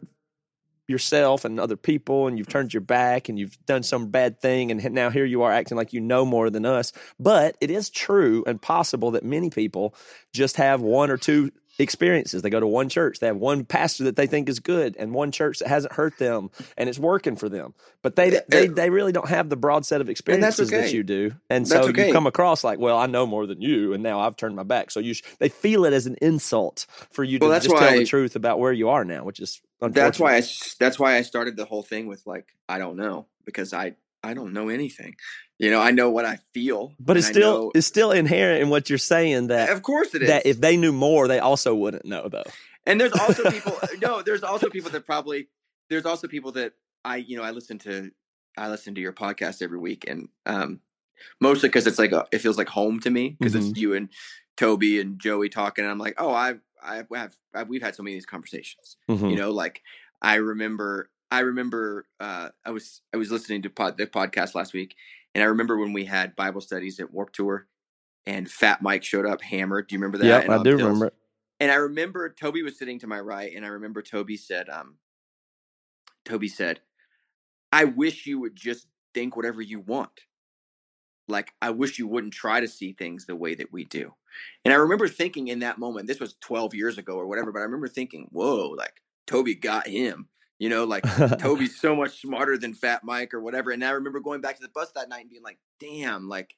yourself and other people and you've turned your back and you've done some bad thing and now here you are acting like you know more than us. But it is true and possible that many people just have one or two experiences. They go to one church. They have one pastor that they think is good and one church that hasn't hurt them and it's working for them. But they they, they really don't have the broad set of experiences that you do. And That's so okay. you come across like well i know more than you and now i've turned my back. So you sh- they feel it as an insult for you to Well, just tell why- the truth about where you are now which is That's why I that's why I started the whole thing with like I don't know because I I don't know anything. You know, I know what I feel, But it's still know- it's still inherent in what you're saying that of course it is. that if they knew more, they also wouldn't know though. and there's also people no, there's also people that probably there's also people that I you know I listen to I listen to your podcast every week and um mostly because it's like a, it feels like home to me because Mm-hmm. it's you and Toby and Joey talking and I'm like oh I I have I've, we've had so many of these conversations. Mhm. you know like i remember i remember uh i was i was listening to pod, the podcast last week and i remember when we had bible studies at Warped Tour and fat mike showed up hammered do you remember that? Yep, And I do remember. And i remember toby was sitting to my right and i remember toby said um toby said i wish you would just think whatever you want. Like i wish you wouldn't try to see things the way that we do and i remember thinking in that moment this was 12 years ago or whatever but i remember thinking whoa like toby got him you know like toby's so much smarter than fat mike or whatever and i remember going back to the bus that night and being like damn like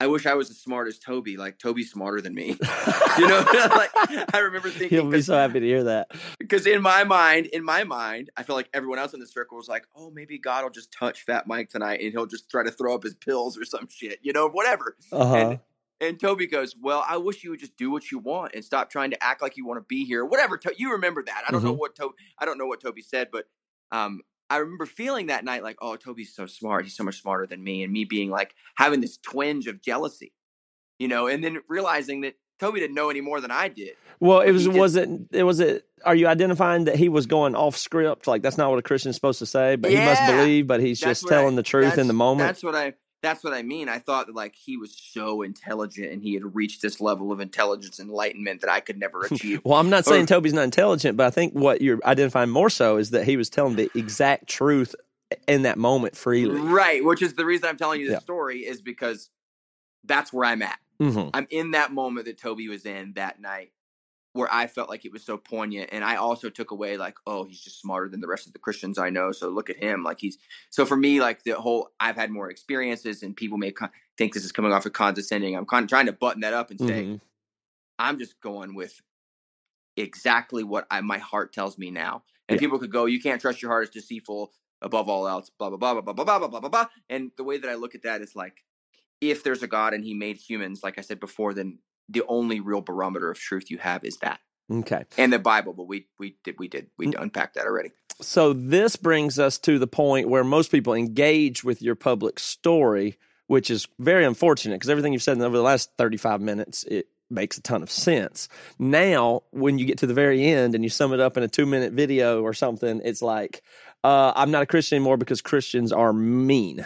i wish i was as smart as toby like toby's smarter than me you know like i remember thinking He'll be so happy to hear that. because in my mind, in my mind, I feel like everyone else in the circle was like, "Oh, maybe God will just touch Fat Mike tonight, and he'll just try to throw up his pills or some shit, you know, whatever." Uh-huh. And and Toby goes, "Well, I wish you would just do what you want and stop trying to act like you want to be here, whatever." To- you remember that? I don't know Mhm. what Toby, I don't know what Toby said, but um, I remember feeling that night like, "Oh, Toby's so smart. He's so much smarter than me," and me being like having this twinge of jealousy, you know, and then realizing that Toby didn't know any more than I did. Well, it was was it it was it are you identifying that he was going off script? Like that's not what a Christian's supposed to say, but he must believe, but he's just what I- telling the truth in the moment. That's what I. That's what I mean. I thought that like he was so intelligent and he had reached this level of intelligence, enlightenment that I could never achieve. Well, I'm not saying Or- Toby's not intelligent, but I think what you're identifying more so is that he was telling the exact truth in that moment freely. right, which is the reason I'm telling you the Yeah. story is because that's where I'm at. hmm I'm in that moment that Toby was in that night where I felt like it was so poignant. And I also took away like, oh, he's just smarter than the rest of the Christians I know. So look at him. Like he's so for me, like the whole I've had more experiences and people may con- think this is coming off of condescending. I'm kind of trying to button that up and say, Mhm. I'm just going with exactly what I, my heart tells me now. And Yeah. people could go, you can't trust your heart is deceitful above all else, blah, blah, blah, blah, blah, blah, blah, blah, blah, blah. And the way that I look at that is like, if there's a God and he made humans, like I said before, then the only real barometer of truth you have is that Okay. and the Bible. But we, we did, we did, we unpacked that already. So this brings us to the point where most people engage with your public story, which is very unfortunate because everything you've said over the last 35 minutes, it makes a ton of sense. Now, when you get to the very end and you sum it up in a two minute video or something, it's like, uh, I'm not a Christian anymore because Christians are mean.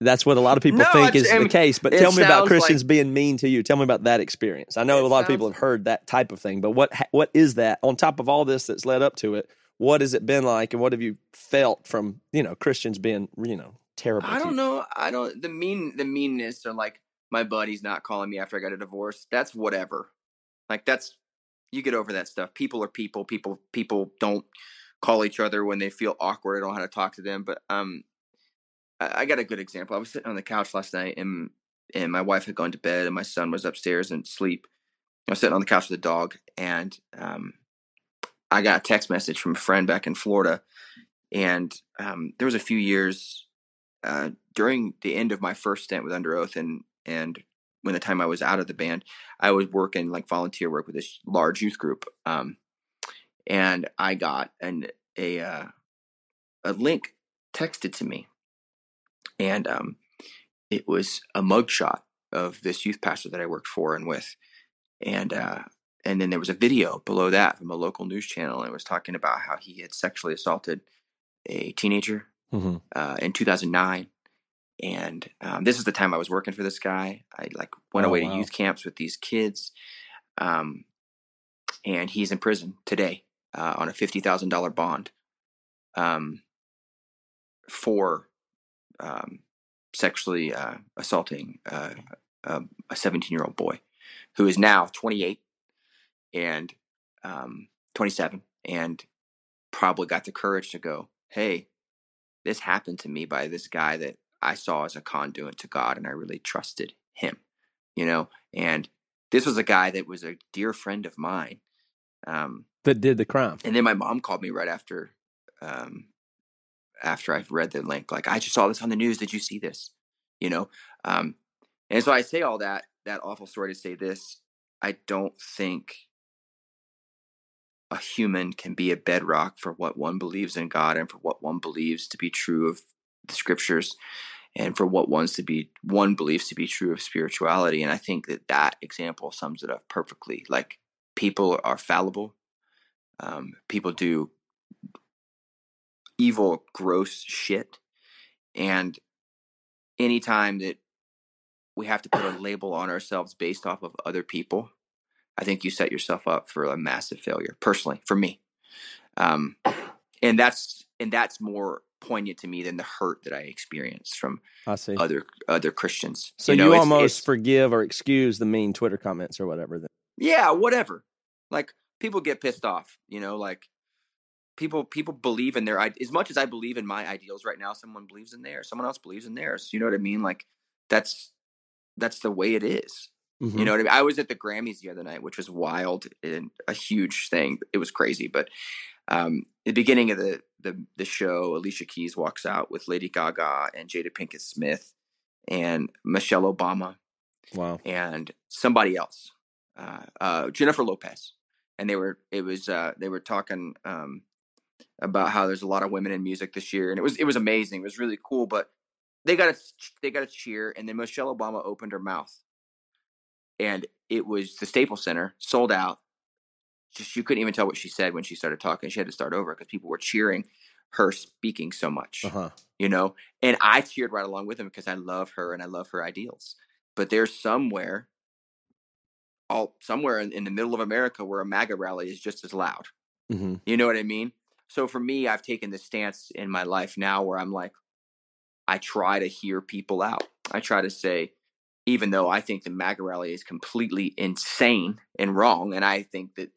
That's what a lot of people No, think is I the case. But tell me about Christians like- being mean to you. Tell me about that experience. I know a lot of people have heard that type of thing, but what what is that on top of all this that's led up to it? What has it been like, and what have you felt from you know Christians being you know terrible? I don't you? know. I don't, the mean, the meanness or like my buddy's not calling me after I got a divorce. That's whatever. Like that's, you get over that stuff. People are people. People, people don't call each other when they feel awkward. I don't how to talk to them, but um, I, I got a good example. I was sitting on the couch last night, and and my wife had gone to bed, and my son was upstairs and asleep. I was sitting on the couch with the dog, and um, I got a text message from a friend back in Florida, and um, there was a few years uh, during the end of my first stint with Underoath, and and when the time I was out of the band, I was working like volunteer work with this large youth group, um, and I got an a uh, a link texted to me, and um, it was a mugshot of this youth pastor that I worked for and with, and uh, and then there was a video below that from a local news channel, and it was talking about how he had sexually assaulted a teenager Mhm. uh, in 2009. And um, this is the time I was working for this guy. I like went Oh, away wow. to youth camps with these kids, um, and he's in prison today uh, on a fifty thousand dollar bond um, for um, sexually uh, assaulting uh, a- seventeen year old boy who is now twenty eight and um, twenty seven and probably got the courage to go, hey, this happened to me by this guy that I saw as a conduit to God and I really trusted him, you know? And this was a guy that was a dear friend of mine. Um, That did the crime. and then my mom called me right after, um, after I've read the link, like, I just saw this on the news. Did you see this? You know? Um, and so I say all that, that awful story to say this. I don't think a human can be a bedrock for what one believes in God and for what one believes to be true of the scriptures and for what one's to be one believes to be true of spirituality and i think that that example sums it up perfectly like people are fallible um, people do evil gross shit and anytime that we have to put a label on ourselves based off of other people i think you set yourself up for a massive failure personally for me um, and that's and that's more poignant to me than the hurt that i experienced from I see. other other christians so you, know, it's- almost it's- forgive or excuse the mean Twitter comments or whatever. Then. yeah whatever like people get pissed off you know like people people believe in their as much as i believe in my ideals right now someone believes in theirs someone else believes in theirs you know what i mean like that's that's the way it is Mhm. you know what i mean i was at the grammys the other night which was wild and a huge thing it was crazy but um the beginning of the the, the show alicia keys walks out with lady gaga and jada pinkett smith and michelle obama Wow. and somebody else, uh, uh, Jennifer Lopez, and they were it was uh, they were talking um, about how there's a lot of women in music this year, and it was it was amazing. It was really cool, but they got a they got a cheer, and then Michelle Obama opened her mouth, and it was the Staples Center sold out. Just you couldn't even tell what she said when she started talking. She had to start over because people were cheering her speaking so much Uh huh. you know and i cheered right along with them because i love her and i love her ideals but there's somewhere all somewhere in, in the middle of america where a maga rally is just as loud. Hmm you know what i mean? So for me i've taken this stance in my life now where i'm like i try to hear people out. I try to say even though i think the maga rally is completely insane and wrong and i think that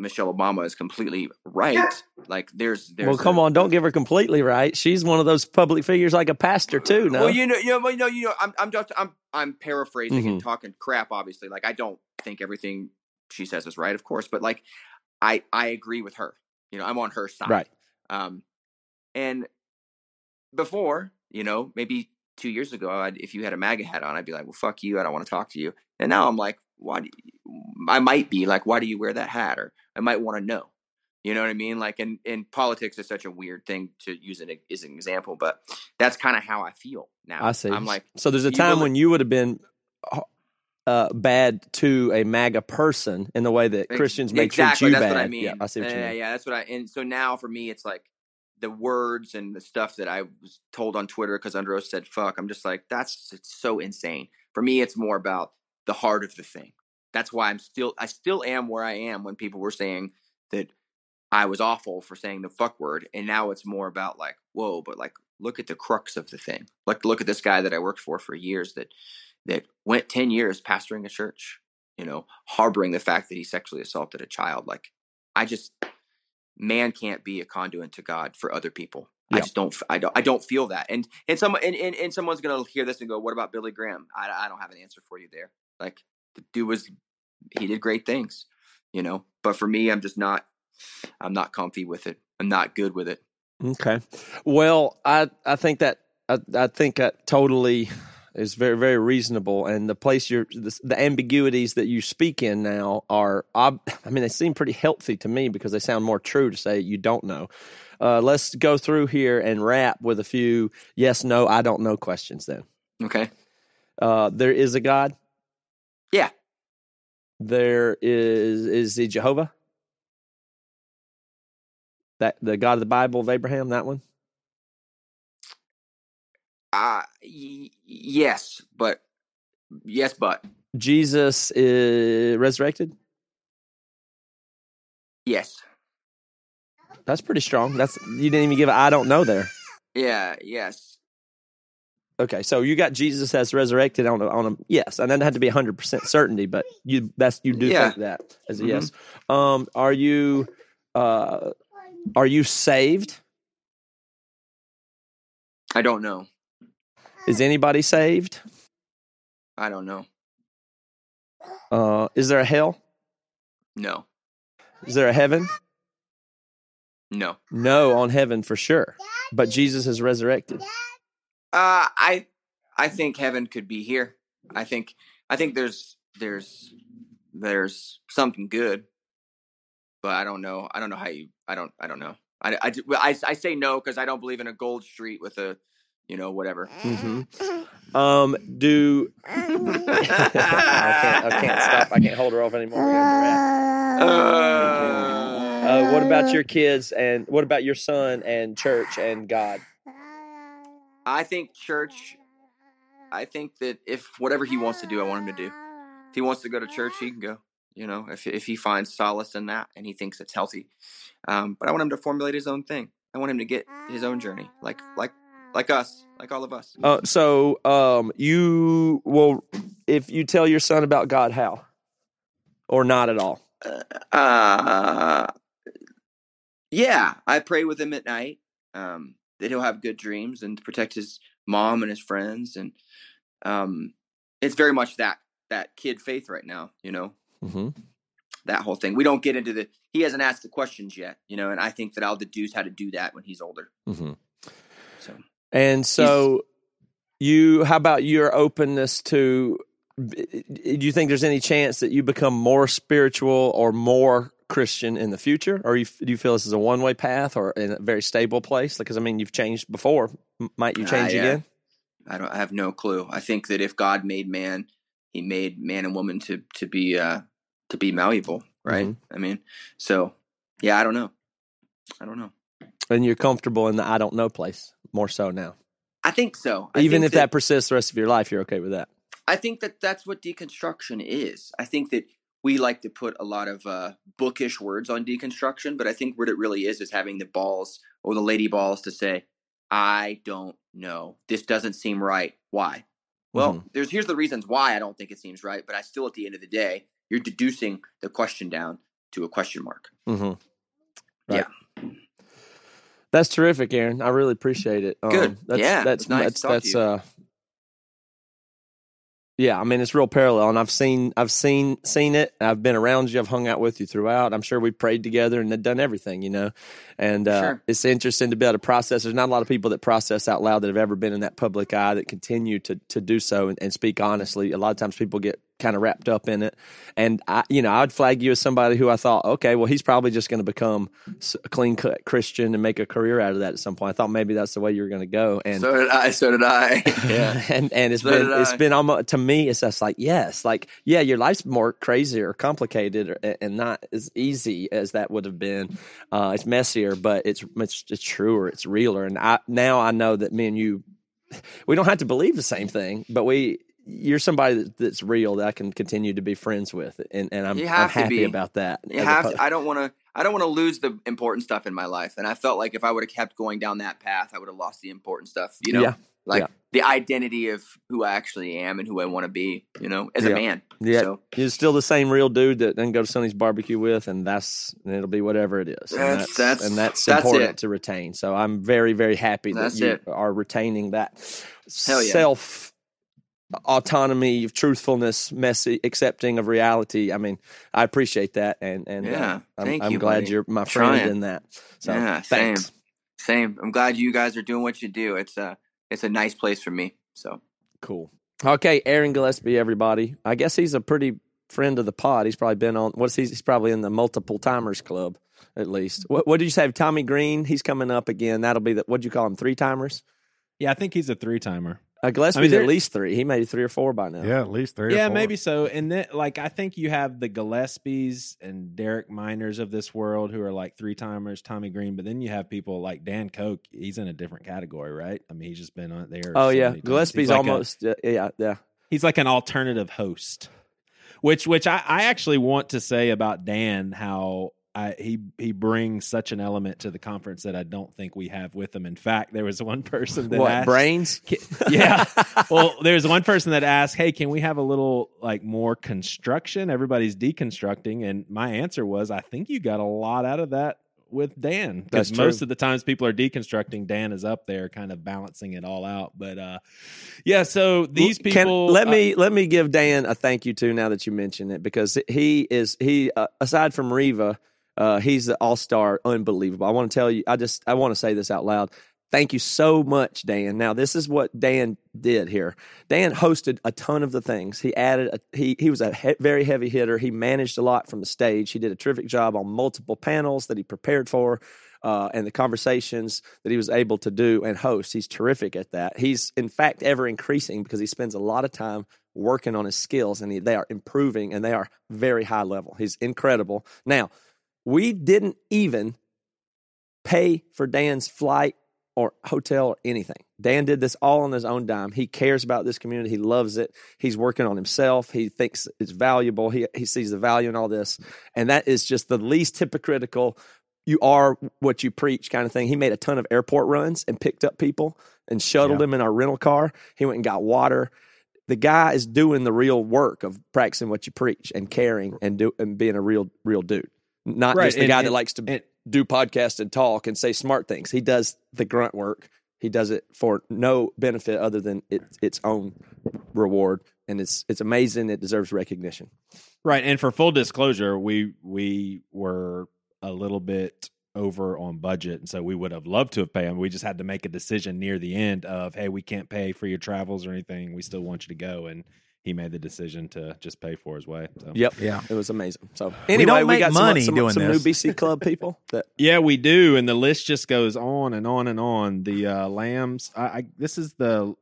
michelle obama is completely right like there's there's Well, come a- on, don't give her completely right. She's one of those public figures like a pastor too. No. Well, you know, you know, you know, you know I'm, I'm just, I'm, I'm paraphrasing Mm-hmm. and talking crap. Obviously, like I don't think everything she says is right, of course, but like I, I agree with her. You know, I'm on her side. right. Um, and before, you know, maybe two years ago, I'd, if you had a MAGA hat on, I'd be like, well, fuck you. I don't want to talk to you. And now I'm like, why? Do you, I might be like, why do you wear that hat? Or I might want to know. You know what I mean? Like, in, in politics is such a weird thing to use it as an example, but that's kind of how I feel now. I see. I'm like, so there's a time when you would have been uh, bad to a MAGA person in the way that Christians may exactly. treat you that's bad. what I mean. Yeah, I see what you yeah, mean. yeah, that's what I. And so now for me, it's like the words and the stuff that I was told on Twitter because Underoath said "fuck." I'm just like, that's it's so insane. For me, it's more about the heart of the thing. That's why I'm still, I still am where I am when people were saying that I was awful for saying the fuck word, and now it's more about like, whoa, but like, look at the crux of the thing. Like, look at this guy that I worked for for years that that went ten years pastoring a church, you know, harboring the fact that he sexually assaulted a child. Like, I just man can't be a conduit to God for other people. I just don't. I don't. I don't feel that. And and some and, and, and someone's gonna hear this and go, "What about Billy Graham?" I, I don't have an answer for you there. Like the dude was, he did great things, you know. But for me, I'm just not. I'm not comfy with it. I'm not good with it. Okay. Well, I I think that I, I think that totally is very very reasonable, and the place you're the, the ambiguities that you speak in now are ob- I mean they seem pretty healthy to me because they sound more true to say you don't know. Uh, let's go through here and wrap with a few yes no I don't know questions. Then Okay. uh, there is a God. Yeah. There is is the Jehovah? That the God of the Bible of Abraham, that one. Uh y- yes, but yes, but Jesus is resurrected. yes. That's pretty strong. That's you didn't even give. a I don't know there. Yeah. Yes. Okay, so you got Jesus as resurrected on a, on a yes, and that had to be hundred percent certainty, but you that's you do Yeah. think that as a Mhm. yes. Um, are you uh, are you saved? I don't know. Is anybody saved? I don't know. Uh, is there a hell? No. Is there a heaven? No. No, on heaven for sure. But Jesus is resurrected. Uh, I I think heaven could be here. I think I think there's there's there's something good, but I don't know. I don't know how you. I don't. I don't know. I I I, I say no because I don't believe in a gold street with a, you know, whatever. hmm Um, do I can't I can't stop. I can't hold her off anymore. We. Uh, what about your kids and what about your son and church and God? I think church. I think that if whatever he wants to do, I want him to do. If he wants to go to church, he can go. You know, if if he finds solace in that and he thinks it's healthy, um, but I want him to formulate his own thing. I want him to get his own journey, like like like us, like all of us. Uh, so um, you will if you tell your son about God, how or not at all? Uh, yeah, I pray with him at night. Um, that he'll have good dreams and protect his mom and his friends, and um, it's very much that that kid faith right now. You know, Mm-hmm. that whole thing. We don't get into the. He hasn't asked the questions yet. You know, and I think that I'll deduce how to do that when he's older. Mm-hmm. So And so, you, how about your openness to? Do you think there's any chance that you become more spiritual or more Christian in the future, or you, do you feel this is a one way path or in a very stable place? Because I mean, you've changed before. Might you Ah, change yeah. again? I don't. I have no clue. I think that if God made man, He made man and woman to to be uh to be malleable, right? Mhm. I mean, so yeah, I don't know. I don't know. And you're comfortable in the I don't know place more so now. I think so. I Even think if that, persists the rest of your life, you're okay with that. I think that that's what deconstruction is. I think that we like to put a lot of uh, bookish words on deconstruction, but I think what it really is is having the balls or the lady balls to say, "I don't know. This doesn't seem right. Why?" Well, Mhm. there's here's the reasons why I don't think it seems right, but I still, at the end of the day, you're deducing the question down to a question mark. Mm-hmm. Yeah. That's terrific, Aaron. I really appreciate it. Um, Good. That's, Yeah, That's nice that's to talk to that's uh. Yeah, I mean it's real parallel, and I've seen I've seen seen it. I've been around you. I've hung out with you throughout. I'm sure we prayed together and had done everything, you know. And uh, Sure. it's interesting to be able to process. There's not a lot of people that process out loud that have ever been in that public eye that continue to to do so and, and speak honestly. A lot of times people get kind of wrapped up in it, and I, you know, I'd flag you as somebody who I thought, okay, well, he's probably just going to become a clean cut Christian and make a career out of that at some point. I thought maybe that's the way you were going to go, and so did I. So did I. yeah. and and it's So been it's been almost to me it's just like yes like yeah your life's more crazy or complicated or, and not as easy as that would have been uh it's messier but it's it's, it's truer it's realer and I now I know that me and you we don't have to believe the same thing but we you're somebody that's real that I can continue to be friends with and and I'm, I'm happy be. about that You have. opposed- To, I don't want to. I don't want to lose the important stuff in my life. And I felt like if I would have kept going down that path, I would have lost the important stuff. You know, Yeah. like Yeah. the identity of who I actually am and who I want to be. You know, as Yeah. a man. Yeah, So you're still the same real dude that then go to Sonny's barbecue with, and that's and it'll be whatever it is. And That's- that's, that's- and that's, that's important it. to retain. So I'm very very happy that you it. are retaining that Hell self autonomy, truthfulness, messy accepting of reality. I mean, I appreciate that, and and uh, Yeah, I'm, thank I'm you, glad buddy. you're my friend Trying. in that. So Yeah, thanks. same. same. I'm glad you guys are doing what you do. It's a it's a nice place for me. So Cool. Okay, Aaron Gillespie, everybody. I guess he's a pretty friend of the pod. He's probably been on. What's he? He's probably in the multiple timers club at least. What, what did you say? Tommy Green. He's coming up again. That'll be the. What'd you call him? Three timers. Yeah, I think he's a three timer. Uh, Gillespie's I mean, at least three. He made three or four by now. Yeah, at least three. or Yeah, four. maybe so. And then, like, I think you have the Gillespies and Derek Minors of this world who are like three timers, Tommy Green. But then you have people like Dan Koch. He's in a different category, right? I mean, he's just been on there. Oh so yeah. Gillespie's He's like a- almost. uh, yeah, yeah. he's like an alternative host, which which I, I actually want to say about Dan how. I, he he brings such an element to the conference that I don't think we have with him. In fact, there was one person that What asked, brains? yeah. Well, there's one person that asked, "Hey, can we have a little like more construction? Everybody's deconstructing." And my answer was, "I think you got a lot out of that with Dan because most of the times people are deconstructing, Dan is up there kind of balancing it all out." But uh yeah, so these Can- people let uh, me let me give Dan a thank you too. Now that you mention it, because he is he uh, aside from Riva, uh, he's the all star, unbelievable. I want to tell you, I just I want to say this out loud. Thank you so much, Dan. Now this is what Dan did here. Dan hosted a ton of the things. He added a, he he was a he- very heavy hitter. He managed a lot from the stage. He did a terrific job on multiple panels that he prepared for. Uh, and the conversations that he was able to do and host. He's terrific at that. He's, in fact, ever increasing because he spends a lot of time working on his skills and he, they are improving and they are very high level. He's incredible. Now, we didn't even pay for Dan's flight or hotel or anything. Dan did this all on his own dime. He cares about this community. He loves it. He's working on himself. He thinks it's valuable. He he sees the value in all this. And that is just the least hypocritical you are what you preach kind of thing. He made a ton of airport runs and picked up people and shuttled Yeah. them in our rental car. He went and got water. The guy is doing the real work of practicing what you preach and caring and do and being a real real dude. Not Right, just the and- guy that likes to and- do podcasts and talk and say smart things. He does the grunt work. He does it for no benefit other than it, its own reward, and it's it's amazing. It deserves recognition. Right, and for full disclosure, we we were a little bit over on budget, and so we would have loved to have paid him. We just had to make a decision near the end of, hey, we can't pay for your travels or anything. We still want you to go, and he made the decision to just pay for his way. So. Yep, Yeah. it was amazing. So anyway, don't we, got some- money some, doing some, this. new BC Club people that Yeah, we do, and the list just goes on and on and on. The uh, lambs. I, I this is the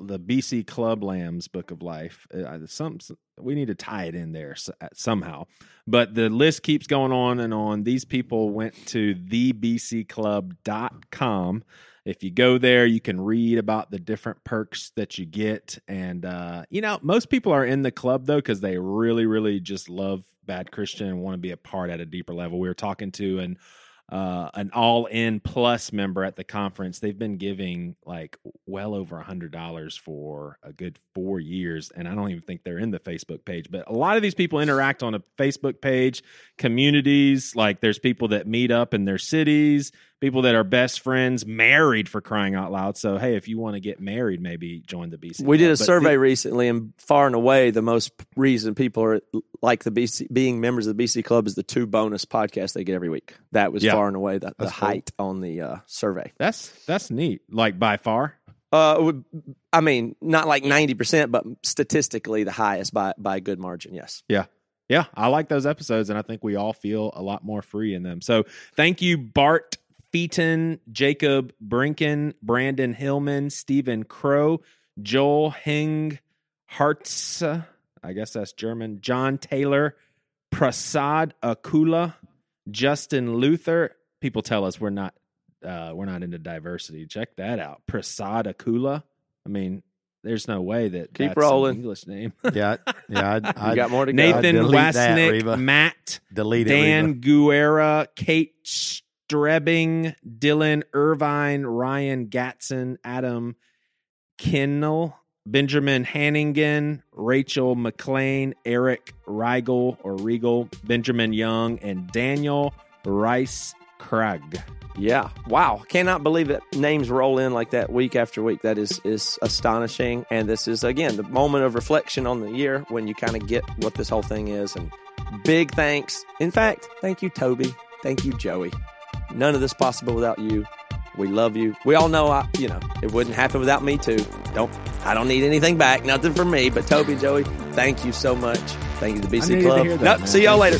the BC Club Lambs Book of Life. Uh, some we need to tie it in there s- uh, somehow, but the list keeps going on and on. These people went to thebcclub.com. If you go there, you can read about the different perks that you get, and uh, you know most people are in the club though because they really, really just love Bad Christian and want to be a part at a deeper level. We were talking to an uh, an all in plus member at the conference. They've been giving like well over a hundred dollars for a good four years, and I don't even think they're in the Facebook page. But a lot of these people interact on a Facebook page, communities. Like there's people that meet up in their cities, people that are best friends, married for crying out loud. So hey, if you want to get married, maybe join the BC. we did a But survey the- recently, and far and away the most reason people are like the BC being members of the BC Club is the two bonus podcasts they get every week. That was Yeah. far and away the, the That's cool. height on the uh, survey. that's that's neat. Like by far. Uh, I mean, not like ninety percent, but statistically the highest by by a good margin. Yes. Yeah. Yeah, I like those episodes, and I think we all feel a lot more free in them. So thank you, Bart Featon, Jacob Brinken, Brandon Hillman, Stephen Crow, Joel Heng, Hartz, I guess that's German, John Taylor, Prasad Akula, Justin Luther. People tell us we're not uh, we're not into diversity. Check that out. Prasad Akula. I mean, there's no way that Keep that's an rolling. English name. Yeah, yeah. I'd, I'd got more to go. Nathan delete that, Westnick, Reba. Matt delete it. Dan Reba. Guerra, Kate Strebbing, Dylan Irvine, Ryan Gatson, Adam Kinnell, Benjamin Hanningen, Rachel McLean, Eric Reigel or Regal, Benjamin Young, and Daniel Rice Krug. Yeah. Wow. Cannot believe that names roll in like that week after week. That is is astonishing. And this is again the moment of reflection on the year when you kind of get what this whole thing is. And big thanks. In fact, thank you, Toby. Thank you, Joey. None of this possible without you. We love you. We all know I you know, it wouldn't happen without me too. Don't I don't need anything back. Nothing from me. But Toby, Joey, thank you so much. Thank you to BC to Club. hear that, Nope, see y'all later.